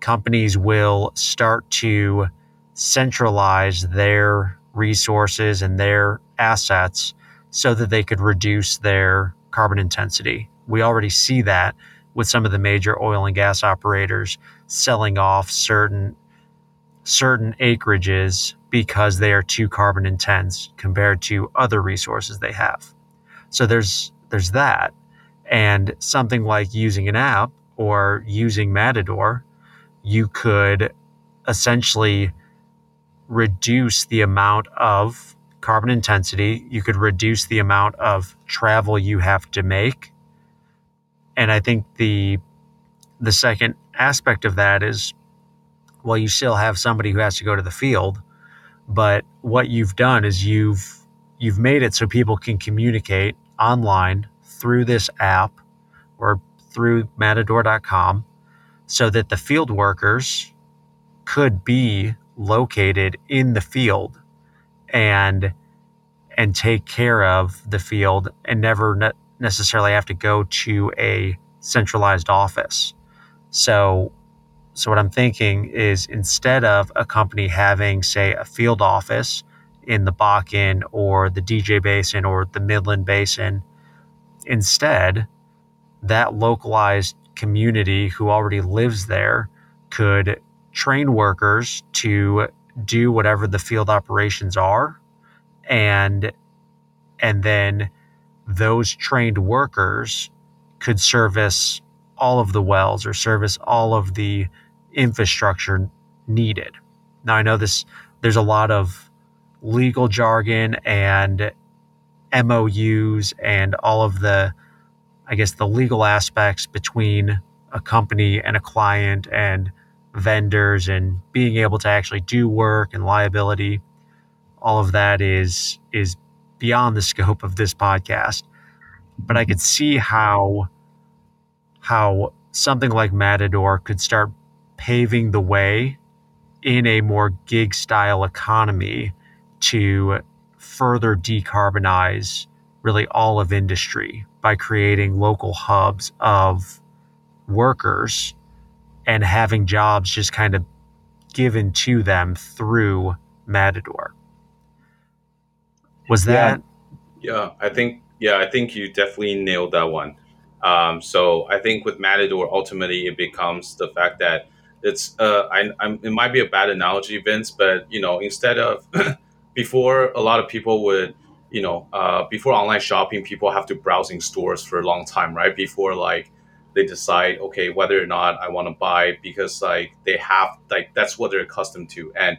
companies will start to centralize their resources and their assets so that they could reduce their carbon intensity. We already see that with some of the major oil and gas operators selling off certain certain acreages because they are too carbon intense compared to other resources they have. So there's there's that. And something like using an app or using Matidor, you could essentially reduce the amount of carbon intensity. You could reduce the amount of travel you have to make. And I think the the second aspect of that is well, you still have somebody who has to go to the field, but what you've done is you've you've made it so people can communicate online through this app or through matidor.com so that the field workers could be located in the field and and take care of the field and never ne- necessarily have to go to a centralized office. So so what I'm thinking is instead of a company having, say, a field office in the Bakken or the DJ Basin or the Midland Basin, instead, that localized community who already lives there could train workers to do whatever the field operations are and and then those trained workers could service all of the wells or service all of the infrastructure needed. Now, I know this, there's a lot of legal jargon and MOUs and all of the, I guess, the legal aspects between a company and a client and vendors and being able to actually do work and liability. All of that is, is beyond the scope of this podcast. But I could see how, how something like Matidor could start paving the way in a more gig style economy to further decarbonize really all of industry by creating local hubs of workers and having jobs just kind of given to them through Matidor. Was that? Yeah, yeah I think yeah, I think you definitely nailed that one. Um, so I think with Matidor, ultimately it becomes the fact that it's uh, I, I'm, it might be a bad analogy, Vince, but you know, instead of before, a lot of people would, you know, uh, before online shopping, people have to browsing stores for a long time, right? Before like they decide, okay, whether or not I want to buy because like they have like that's what they're accustomed to, and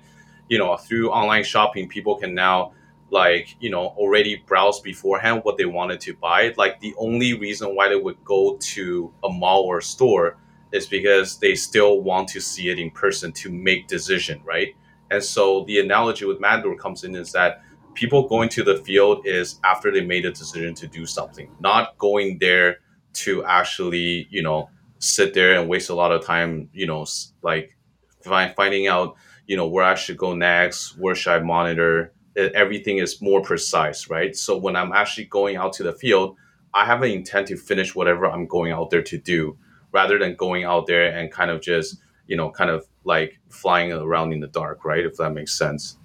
you know, through online shopping, people can now like you know already browse beforehand what they wanted to buy. Like the only reason why they would go to a mall or store is because they still want to see it in person to make decision, right? And so the analogy with Matidor comes in is that people going to the field is after they made a decision to do something, not going there to actually, you know, sit there and waste a lot of time, you know, like find, finding out, you know, where I should go next, where should I monitor. Everything is more precise, right? So when I'm actually going out to the field, I have an intent to finish whatever I'm going out there to do rather than going out there and kind of just, you know, kind of like flying around in the dark, right? If that makes sense.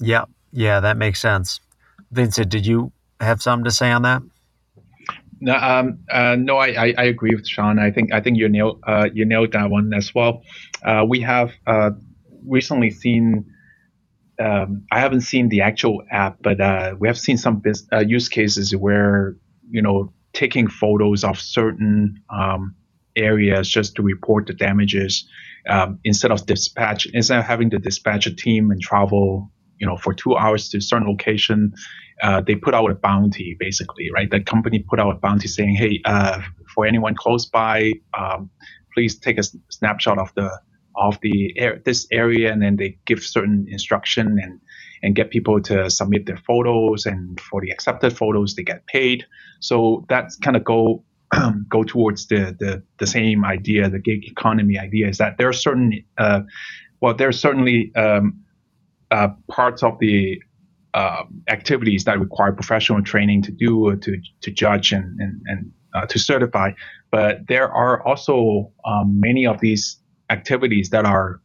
Yeah, yeah, that makes sense. Vincent, did you have something to say on that? No, um, uh, no, I, I, I, agree with Sean. I think I think you nailed uh, you nailed that one as well. Uh, we have uh, recently seen. Um, I haven't seen the actual app, but uh, we have seen some uh, use cases where you know taking photos of certain um, areas just to report the damages um, instead of dispatch instead of having to dispatch a team and travel you know for two hours to a certain location uh, they put out a bounty basically right? The company put out a bounty saying hey uh, for anyone close by um, please take a snapshot of the of the air, this area and then they give certain instruction and and get people to submit their photos and for the accepted photos they get paid so that's kind of go go towards the, the the same idea the gig economy idea is that there are certain uh, well are certainly um, uh, parts of the uh, activities that require professional training to do, to to judge and and, and uh, to certify. But there are also um, many of these activities that are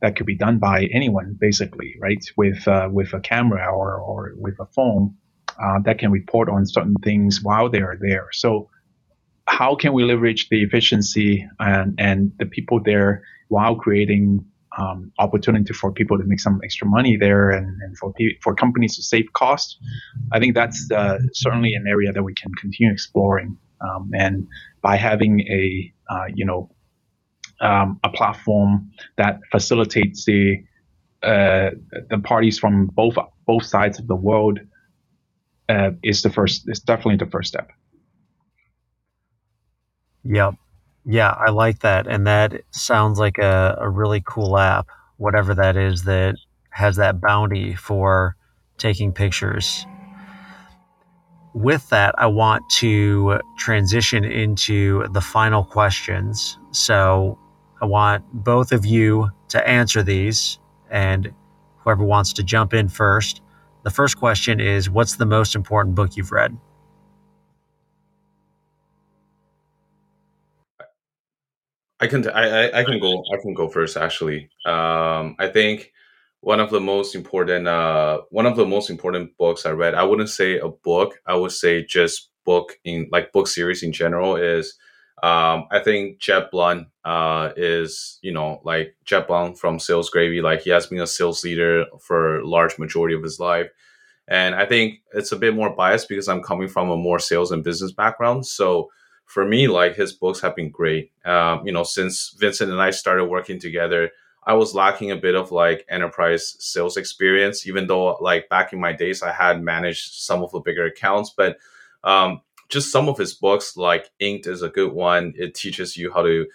that could be done by anyone, basically, right? With uh, with a camera or or with a phone uh, that can report on certain things while they are there. So how can we leverage the efficiency and and the people there while creating um, opportunity for people to make some extra money there and, and for for companies to save costs. I think that's uh, certainly an area that we can continue exploring. Um, and by having a uh, you know um, a platform that facilitates the uh, the parties from both both sides of the world uh, is the first is definitely the first step. Yep. Yeah, I like that. And that sounds like a, a really cool app, whatever that is that has that bounty for taking pictures. With that, I want to transition into the final questions. So I want both of you to answer these, and whoever wants to jump in first. The first question is What's the most important book you've read? I can I, I can go I can go first actually. Um, I think one of the most important uh, one of the most important books I read. I wouldn't say a book. I would say just book in like book series in general is. Um, I think Jeb Blount uh, is you know like Jeb Blount from Sales Gravy. Like he has been a sales leader for a large majority of his life. And I think it's a bit more biased because I'm coming from a more sales and business background. So for me, like his books have been great. Um, you know, since Vincent and I started working together, I was lacking a bit of like enterprise sales experience, even though like back in my days I had managed some of the bigger accounts. But um, just some of his books, like Inked is a good one. It teaches you how to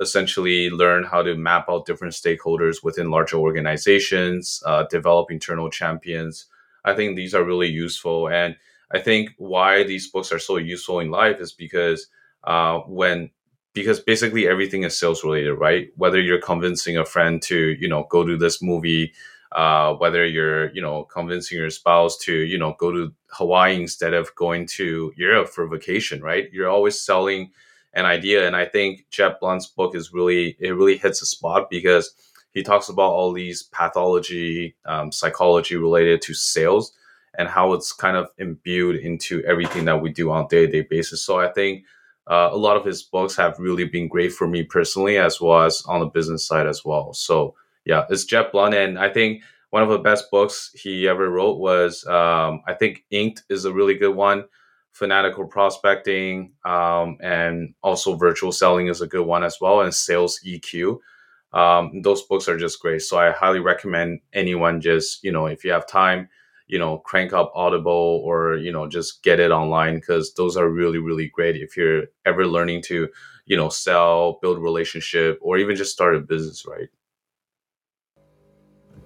essentially learn how to map out different stakeholders within larger organizations, uh, develop internal champions. I think these are really useful. And I think why these books are so useful in life is because uh, when because basically everything is sales related, right? Whether you're convincing a friend to you know go to this movie, uh, whether you're you know convincing your spouse to you know go to Hawaii instead of going to Europe for vacation, right? You're always selling an idea, and I think Jeb Blount's book is really it really hits a spot because he talks about all these pathology, um, psychology related to sales and how it's kind of imbued into everything that we do on a day to day basis. So I think uh, a lot of his books have really been great for me personally, as well as on the business side as well. So yeah, it's Jeb Blount, and I think one of the best books he ever wrote was um, I think Inked is a really good one. Fanatical prospecting um, and also virtual selling is a good one as well, and sales EQ. Um, those books are just great. So I highly recommend anyone just you know if you have time you know crank up audible or you know just get it online because those are really really great if you're ever learning to you know sell build relationship or even just start a business right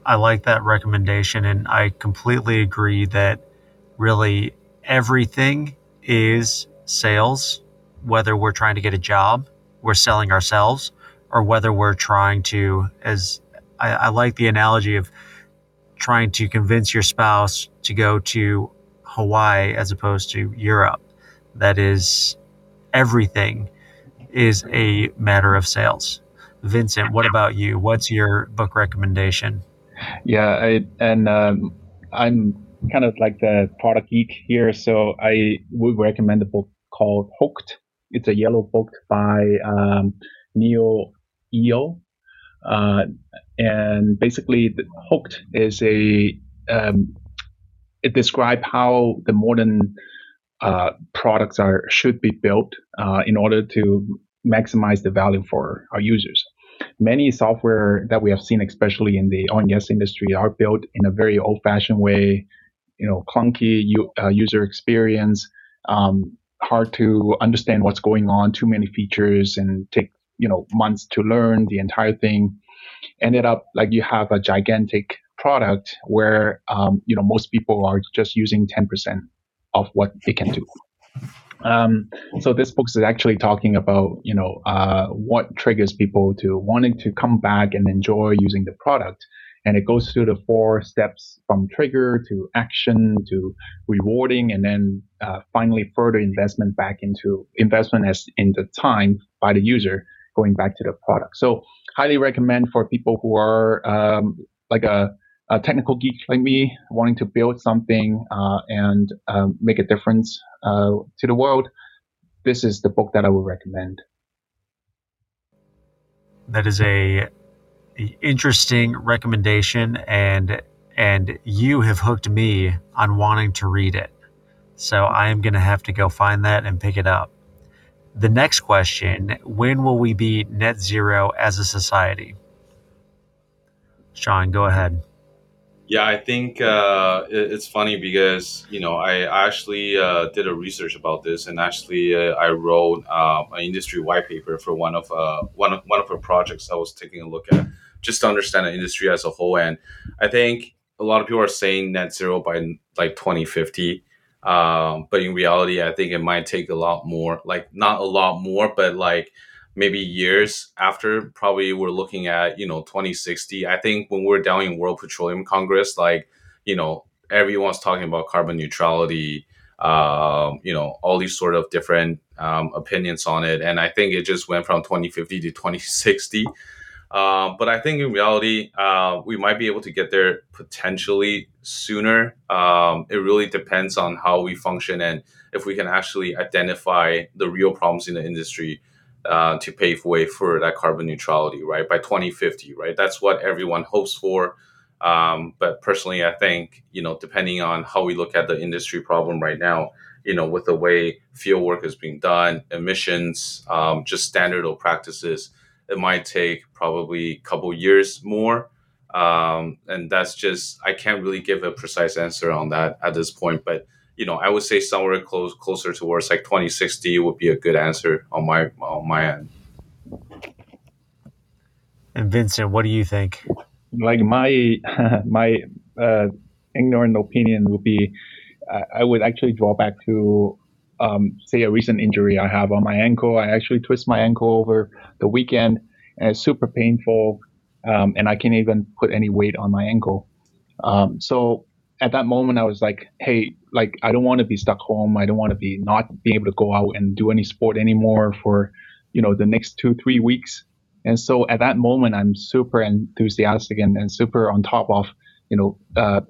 I like that recommendation, and I completely agree that really everything is sales, whether we're trying to get a job, we're selling ourselves, or whether we're trying to, as I, I like the analogy of trying to convince your spouse to go to Hawaii as opposed to Europe. That is everything is a matter of sales. Vincent, what about you? What's your book recommendation? Yeah, I, and um, I'm kind of like the product geek here, so I would recommend a book called Hooked. It's a yellow book by um, Nir Eyal, uh, and basically, Hooked is a um, it describes how the modern uh, products are should be built uh, in order to maximize the value for our users. Many software that we have seen, especially in the gas industry, are built in a very old-fashioned way. You know, clunky u- uh, user experience, um, hard to understand what's going on, too many features, and take you know months to learn the entire thing. Ended up like you have a gigantic product where um, you know most people are just using 10% of what they can do. Um, so this book is actually talking about you know uh, what triggers people to wanting to come back and enjoy using the product, and it goes through the four steps from trigger to action to rewarding, and then uh, finally further investment back into investment as in the time by the user going back to the product. So highly recommend for people who are um, like a a technical geek like me wanting to build something uh, and um, make a difference uh, to the world, this is the book that I would recommend. That is a interesting recommendation, and and you have hooked me on wanting to read it. So I am going to have to go find that and pick it up. The next question When will we be net zero as a society? Sean, go ahead. Yeah, I think uh, it, it's funny because you know I actually uh, did a research about this, and actually uh, I wrote uh, an industry white paper for one of uh, one of one of our projects I was taking a look at, just to understand the industry as a whole. And I think a lot of people are saying net zero by like 2050, um, but in reality, I think it might take a lot more. Like not a lot more, but like maybe years after probably we're looking at you know 2060 i think when we're down in world petroleum congress like you know everyone's talking about carbon neutrality um, you know all these sort of different um, opinions on it. And i think it just went from 2050 to 2060 uh, but I think in reality, uh, we might be able to get there potentially sooner. Um, it really depends on how we function and if we can actually identify the real problems in the industry uh, to pave way for that carbon neutrality, right? By 2050, right? That's what everyone hopes for. Um, but personally, I think, you know, depending on how we look at the industry problem right now, you know, with the way field work is being done, emissions, um, just standard of practices, it might take probably a couple years more. Um, and that's just, I can't really give a precise answer on that at this point. But you know, I would say somewhere close closer towards like 2060 would be a good answer on my on my end. And Vincent, what do you think? Like my my uh, ignorant opinion would be, uh, I would actually draw back to um, say a recent injury I have on my ankle. I actually twist my ankle over the weekend, and it's super painful, um, and I can't even put any weight on my ankle. Um, so at that moment, I was like, hey, like I don't want to be stuck home. I don't want to be not be able to go out and do any sport anymore for, you know, the next two three weeks. And so at that moment, I'm super enthusiastic and, and super on top of, you know, uh,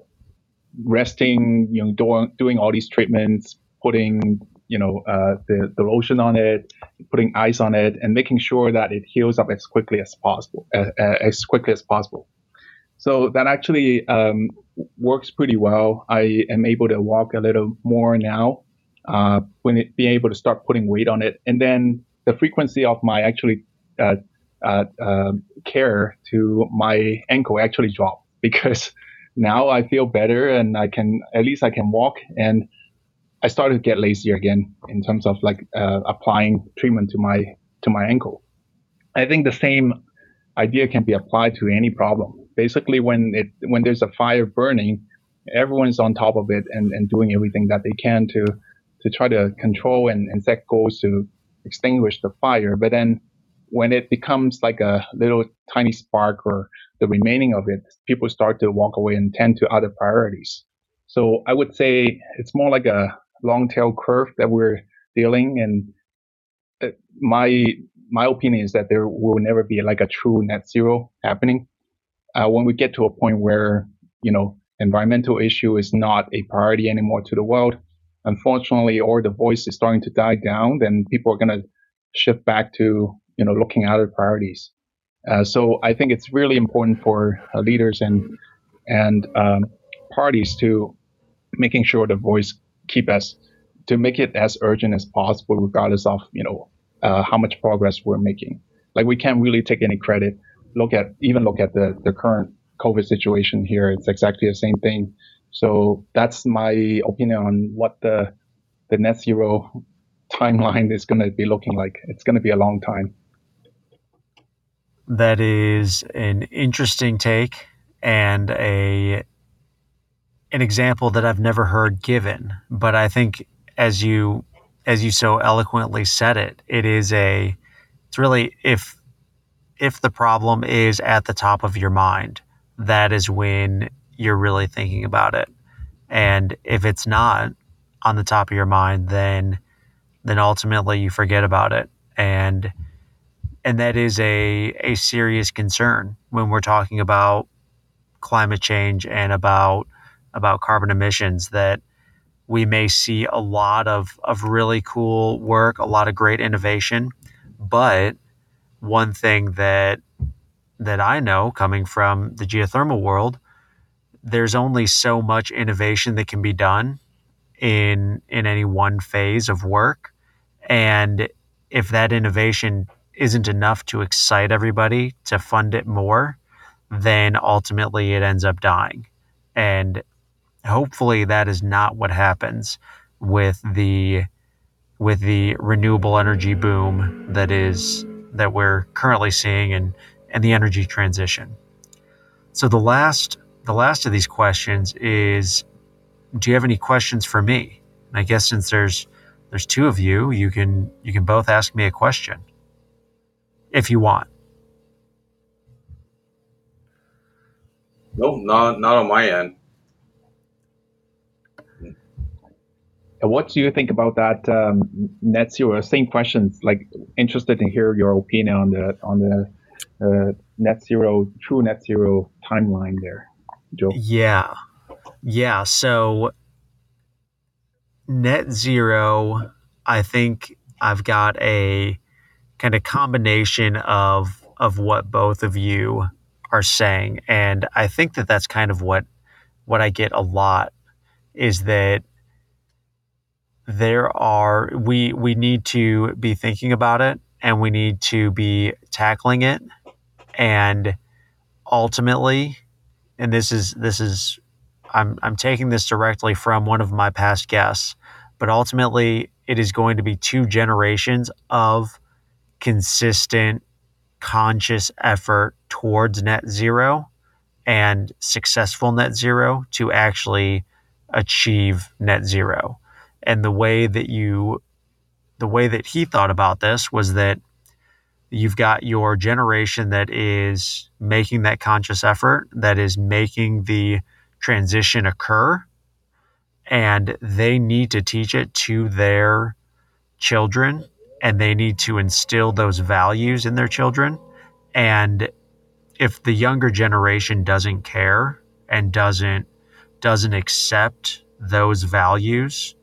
resting, you know, doing doing all these treatments, putting you know uh, the the lotion on it, putting ice on it, and making sure that it heals up as quickly as possible, uh, as quickly as possible. So that actually um, works pretty well. I am able to walk a little more now, uh, when it, being able to start putting weight on it, and then the frequency of my actually uh, uh, uh care to my ankle actually dropped because now I feel better and I can at least I can walk and I started to get lazier again in terms of like uh, applying treatment to my to my ankle. I think the same idea can be applied to any problem basically when it when there's a fire burning, everyone's on top of it and, and doing everything that they can to to try to control and, and set goals to extinguish the fire. But then when it becomes like a little tiny spark or the remaining of it, people start to walk away and tend to other priorities. So I would say it's more like a long tail curve that we're dealing. And uh, my my opinion is that there will never be like a true net zero happening. Uh, when we get to a point where you know environmental issue is not a priority anymore to the world, unfortunately, or the voice is starting to die down, then people are going to shift back to you know looking at other priorities. Uh, so I think it's really important for uh, leaders and and um, parties to making sure the voice keep as to make it as urgent as possible, regardless of you know uh, how much progress we're making. Like we can't really take any credit. Look at even look at the the current COVID situation here. It's exactly the same thing. So that's my opinion on what the the net zero timeline is going to be looking like. It's going to be a long time. That is an interesting take and a an example that I've never heard given, but I think as you as you so eloquently said it, it is a it's really if if the problem is at the top of your mind, that is when you're really thinking about it. And if it's not on the top of your mind, then then ultimately you forget about it. And and that is a a serious concern when we're talking about climate change and about about carbon emissions that we may see a lot of, of really cool work, a lot of great innovation. But one thing that that I know coming from the geothermal world, there's only so much innovation that can be done in in any one phase of work. And if that innovation isn't enough to excite everybody to fund it more, then ultimately it ends up dying. And hopefully that is not what happens with the with the renewable energy boom that is that we're currently seeing and and the energy transition. So the last the last of these questions is do you have any questions for me? And I guess since there's there's two of you, you can you can both ask me a question if you want. No, not not on my end. What do you think about that um, net zero? Same questions. Like interested to hear your opinion on the on the uh, net zero, true net zero timeline there, Joe. Yeah, yeah. So net zero, I think I've got a kind of combination of of what both of you are saying, and I think that that's kind of what what I get a lot is that there are we we need to be thinking about it and we need to be tackling it. And ultimately and this is this is I'm I'm taking this directly from one of my past guests but ultimately it is going to be two generations of consistent conscious effort towards net zero and successful net zero to actually achieve net zero and the way that you the way that he thought about this was that you've got your generation that is making that conscious effort that is making the transition occur and they need to teach it to their children and they need to instill those values in their children. And if the younger generation doesn't care and doesn't doesn't accept those values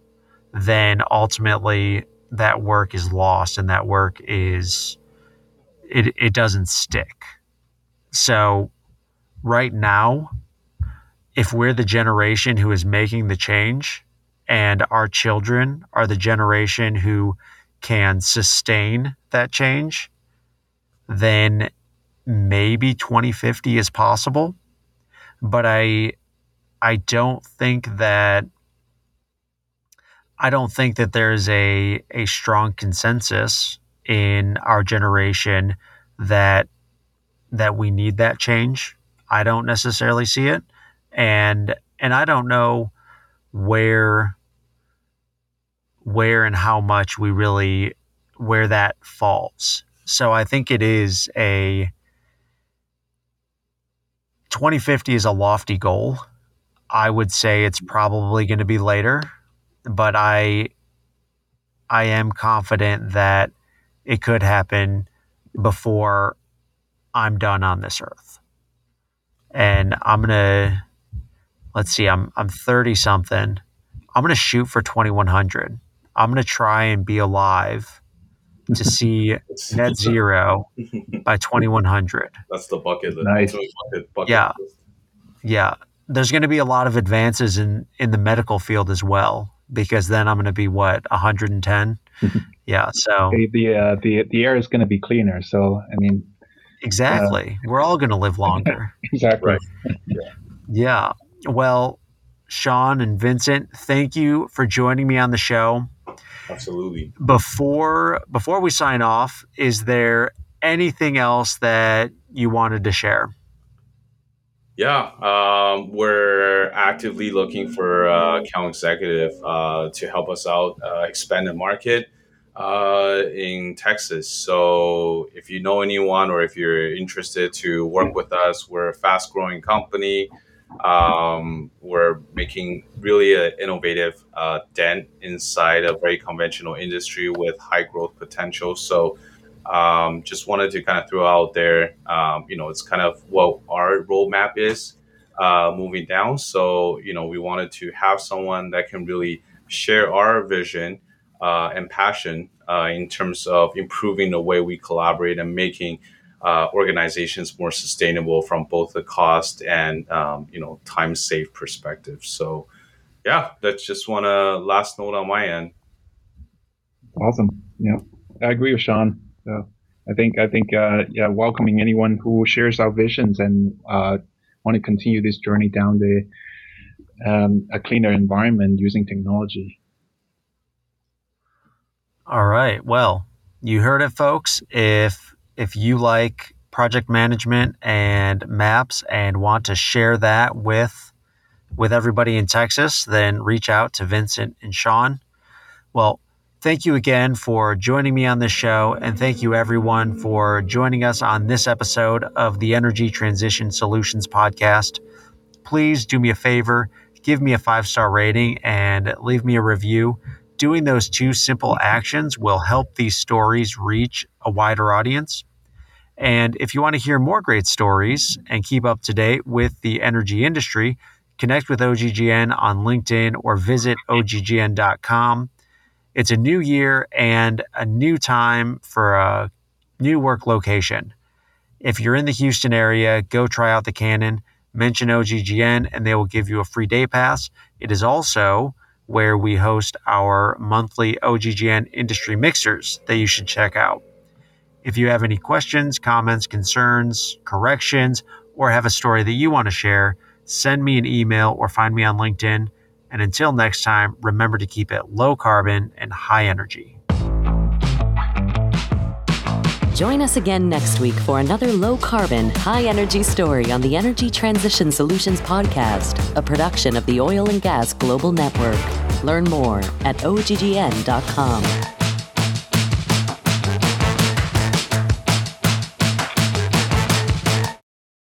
then ultimately that work is lost and that work is it, it doesn't stick. So right now if we're the generation who is making the change and our children are the generation who can sustain that change then maybe 2050 is possible. But i i don't think that I don't think that there's a a strong consensus in our generation that that we need that change. I don't necessarily see it, and and I don't know where where and how much we really where that falls. So I think it is a 2050 is a lofty goal. I would say it's probably going to be later, but I I am confident that it could happen before I'm done on this earth. And I'm going to let's see, I'm I'm 30 something. I'm going to shoot for 2100. I'm going to try and be alive to see net zero by 2100. That's the bucket list. Nice. Bucket, bucket Yeah. list. Yeah, there's going to be a lot of advances in in the medical field as well because then I'm going to be what 110. yeah, so The the uh, the, the air is going to be cleaner. So I mean, exactly. We're all going to live longer. exactly. Right. yeah. Well, Sean and Vincent, thank you for joining me on the show. Absolutely. Before before we sign off, is there anything else that you wanted to share? Yeah, um, we're actively looking for uh, account executive uh, to help us out uh, expand the market uh, in Texas. So if you know anyone or if you're interested to work with us, we're a fast growing company. Um, we're making really an innovative uh, dent inside a very conventional industry with high growth potential. So um, just wanted to kind of throw out there, um, you know, it's kind of what our roadmap is uh, moving down. So, you know, we wanted to have someone that can really share our vision uh, and passion uh, in terms of improving the way we collaborate and making uh, organizations more sustainable from both the cost and, um, you know, time save perspective. So, yeah, that's just one to last note on my end. Awesome. Yeah, I agree with Sean. So I think I think uh, yeah, welcoming anyone who shares our visions and uh, want to continue this journey down the um, a cleaner environment using technology. All right. Well, you heard it, folks. If if you like project management and maps and want to share that with with everybody in Texas, then reach out to Vincent and Sean. Well, thank you again for joining me on this show, and thank you everyone for joining us on this episode of the Energy Transition Solutions podcast. Please do me a favor, give me a five star rating and leave me a review. Doing those two simple actions will help these stories reach a wider audience. And if you want to hear more great stories and keep up to date with the energy industry, connect with OGGN on LinkedIn or visit oggn.com. It's a new year and a new time for a new work location. If you're in the Houston area, go try out the Cannon, mention OGGN, and they will give you a free day pass. It is also where we host our monthly OGGN industry mixers that you should check out. If you have any questions, comments, concerns, corrections, or have a story that you want to share, send me an email or find me on LinkedIn. And until next time, remember to keep it low carbon and high energy. Join us again next week for another low carbon, high energy story on the Energy Transition Solutions Podcast, a production of the Oil and Gas Global Network. Learn more at oggn.com.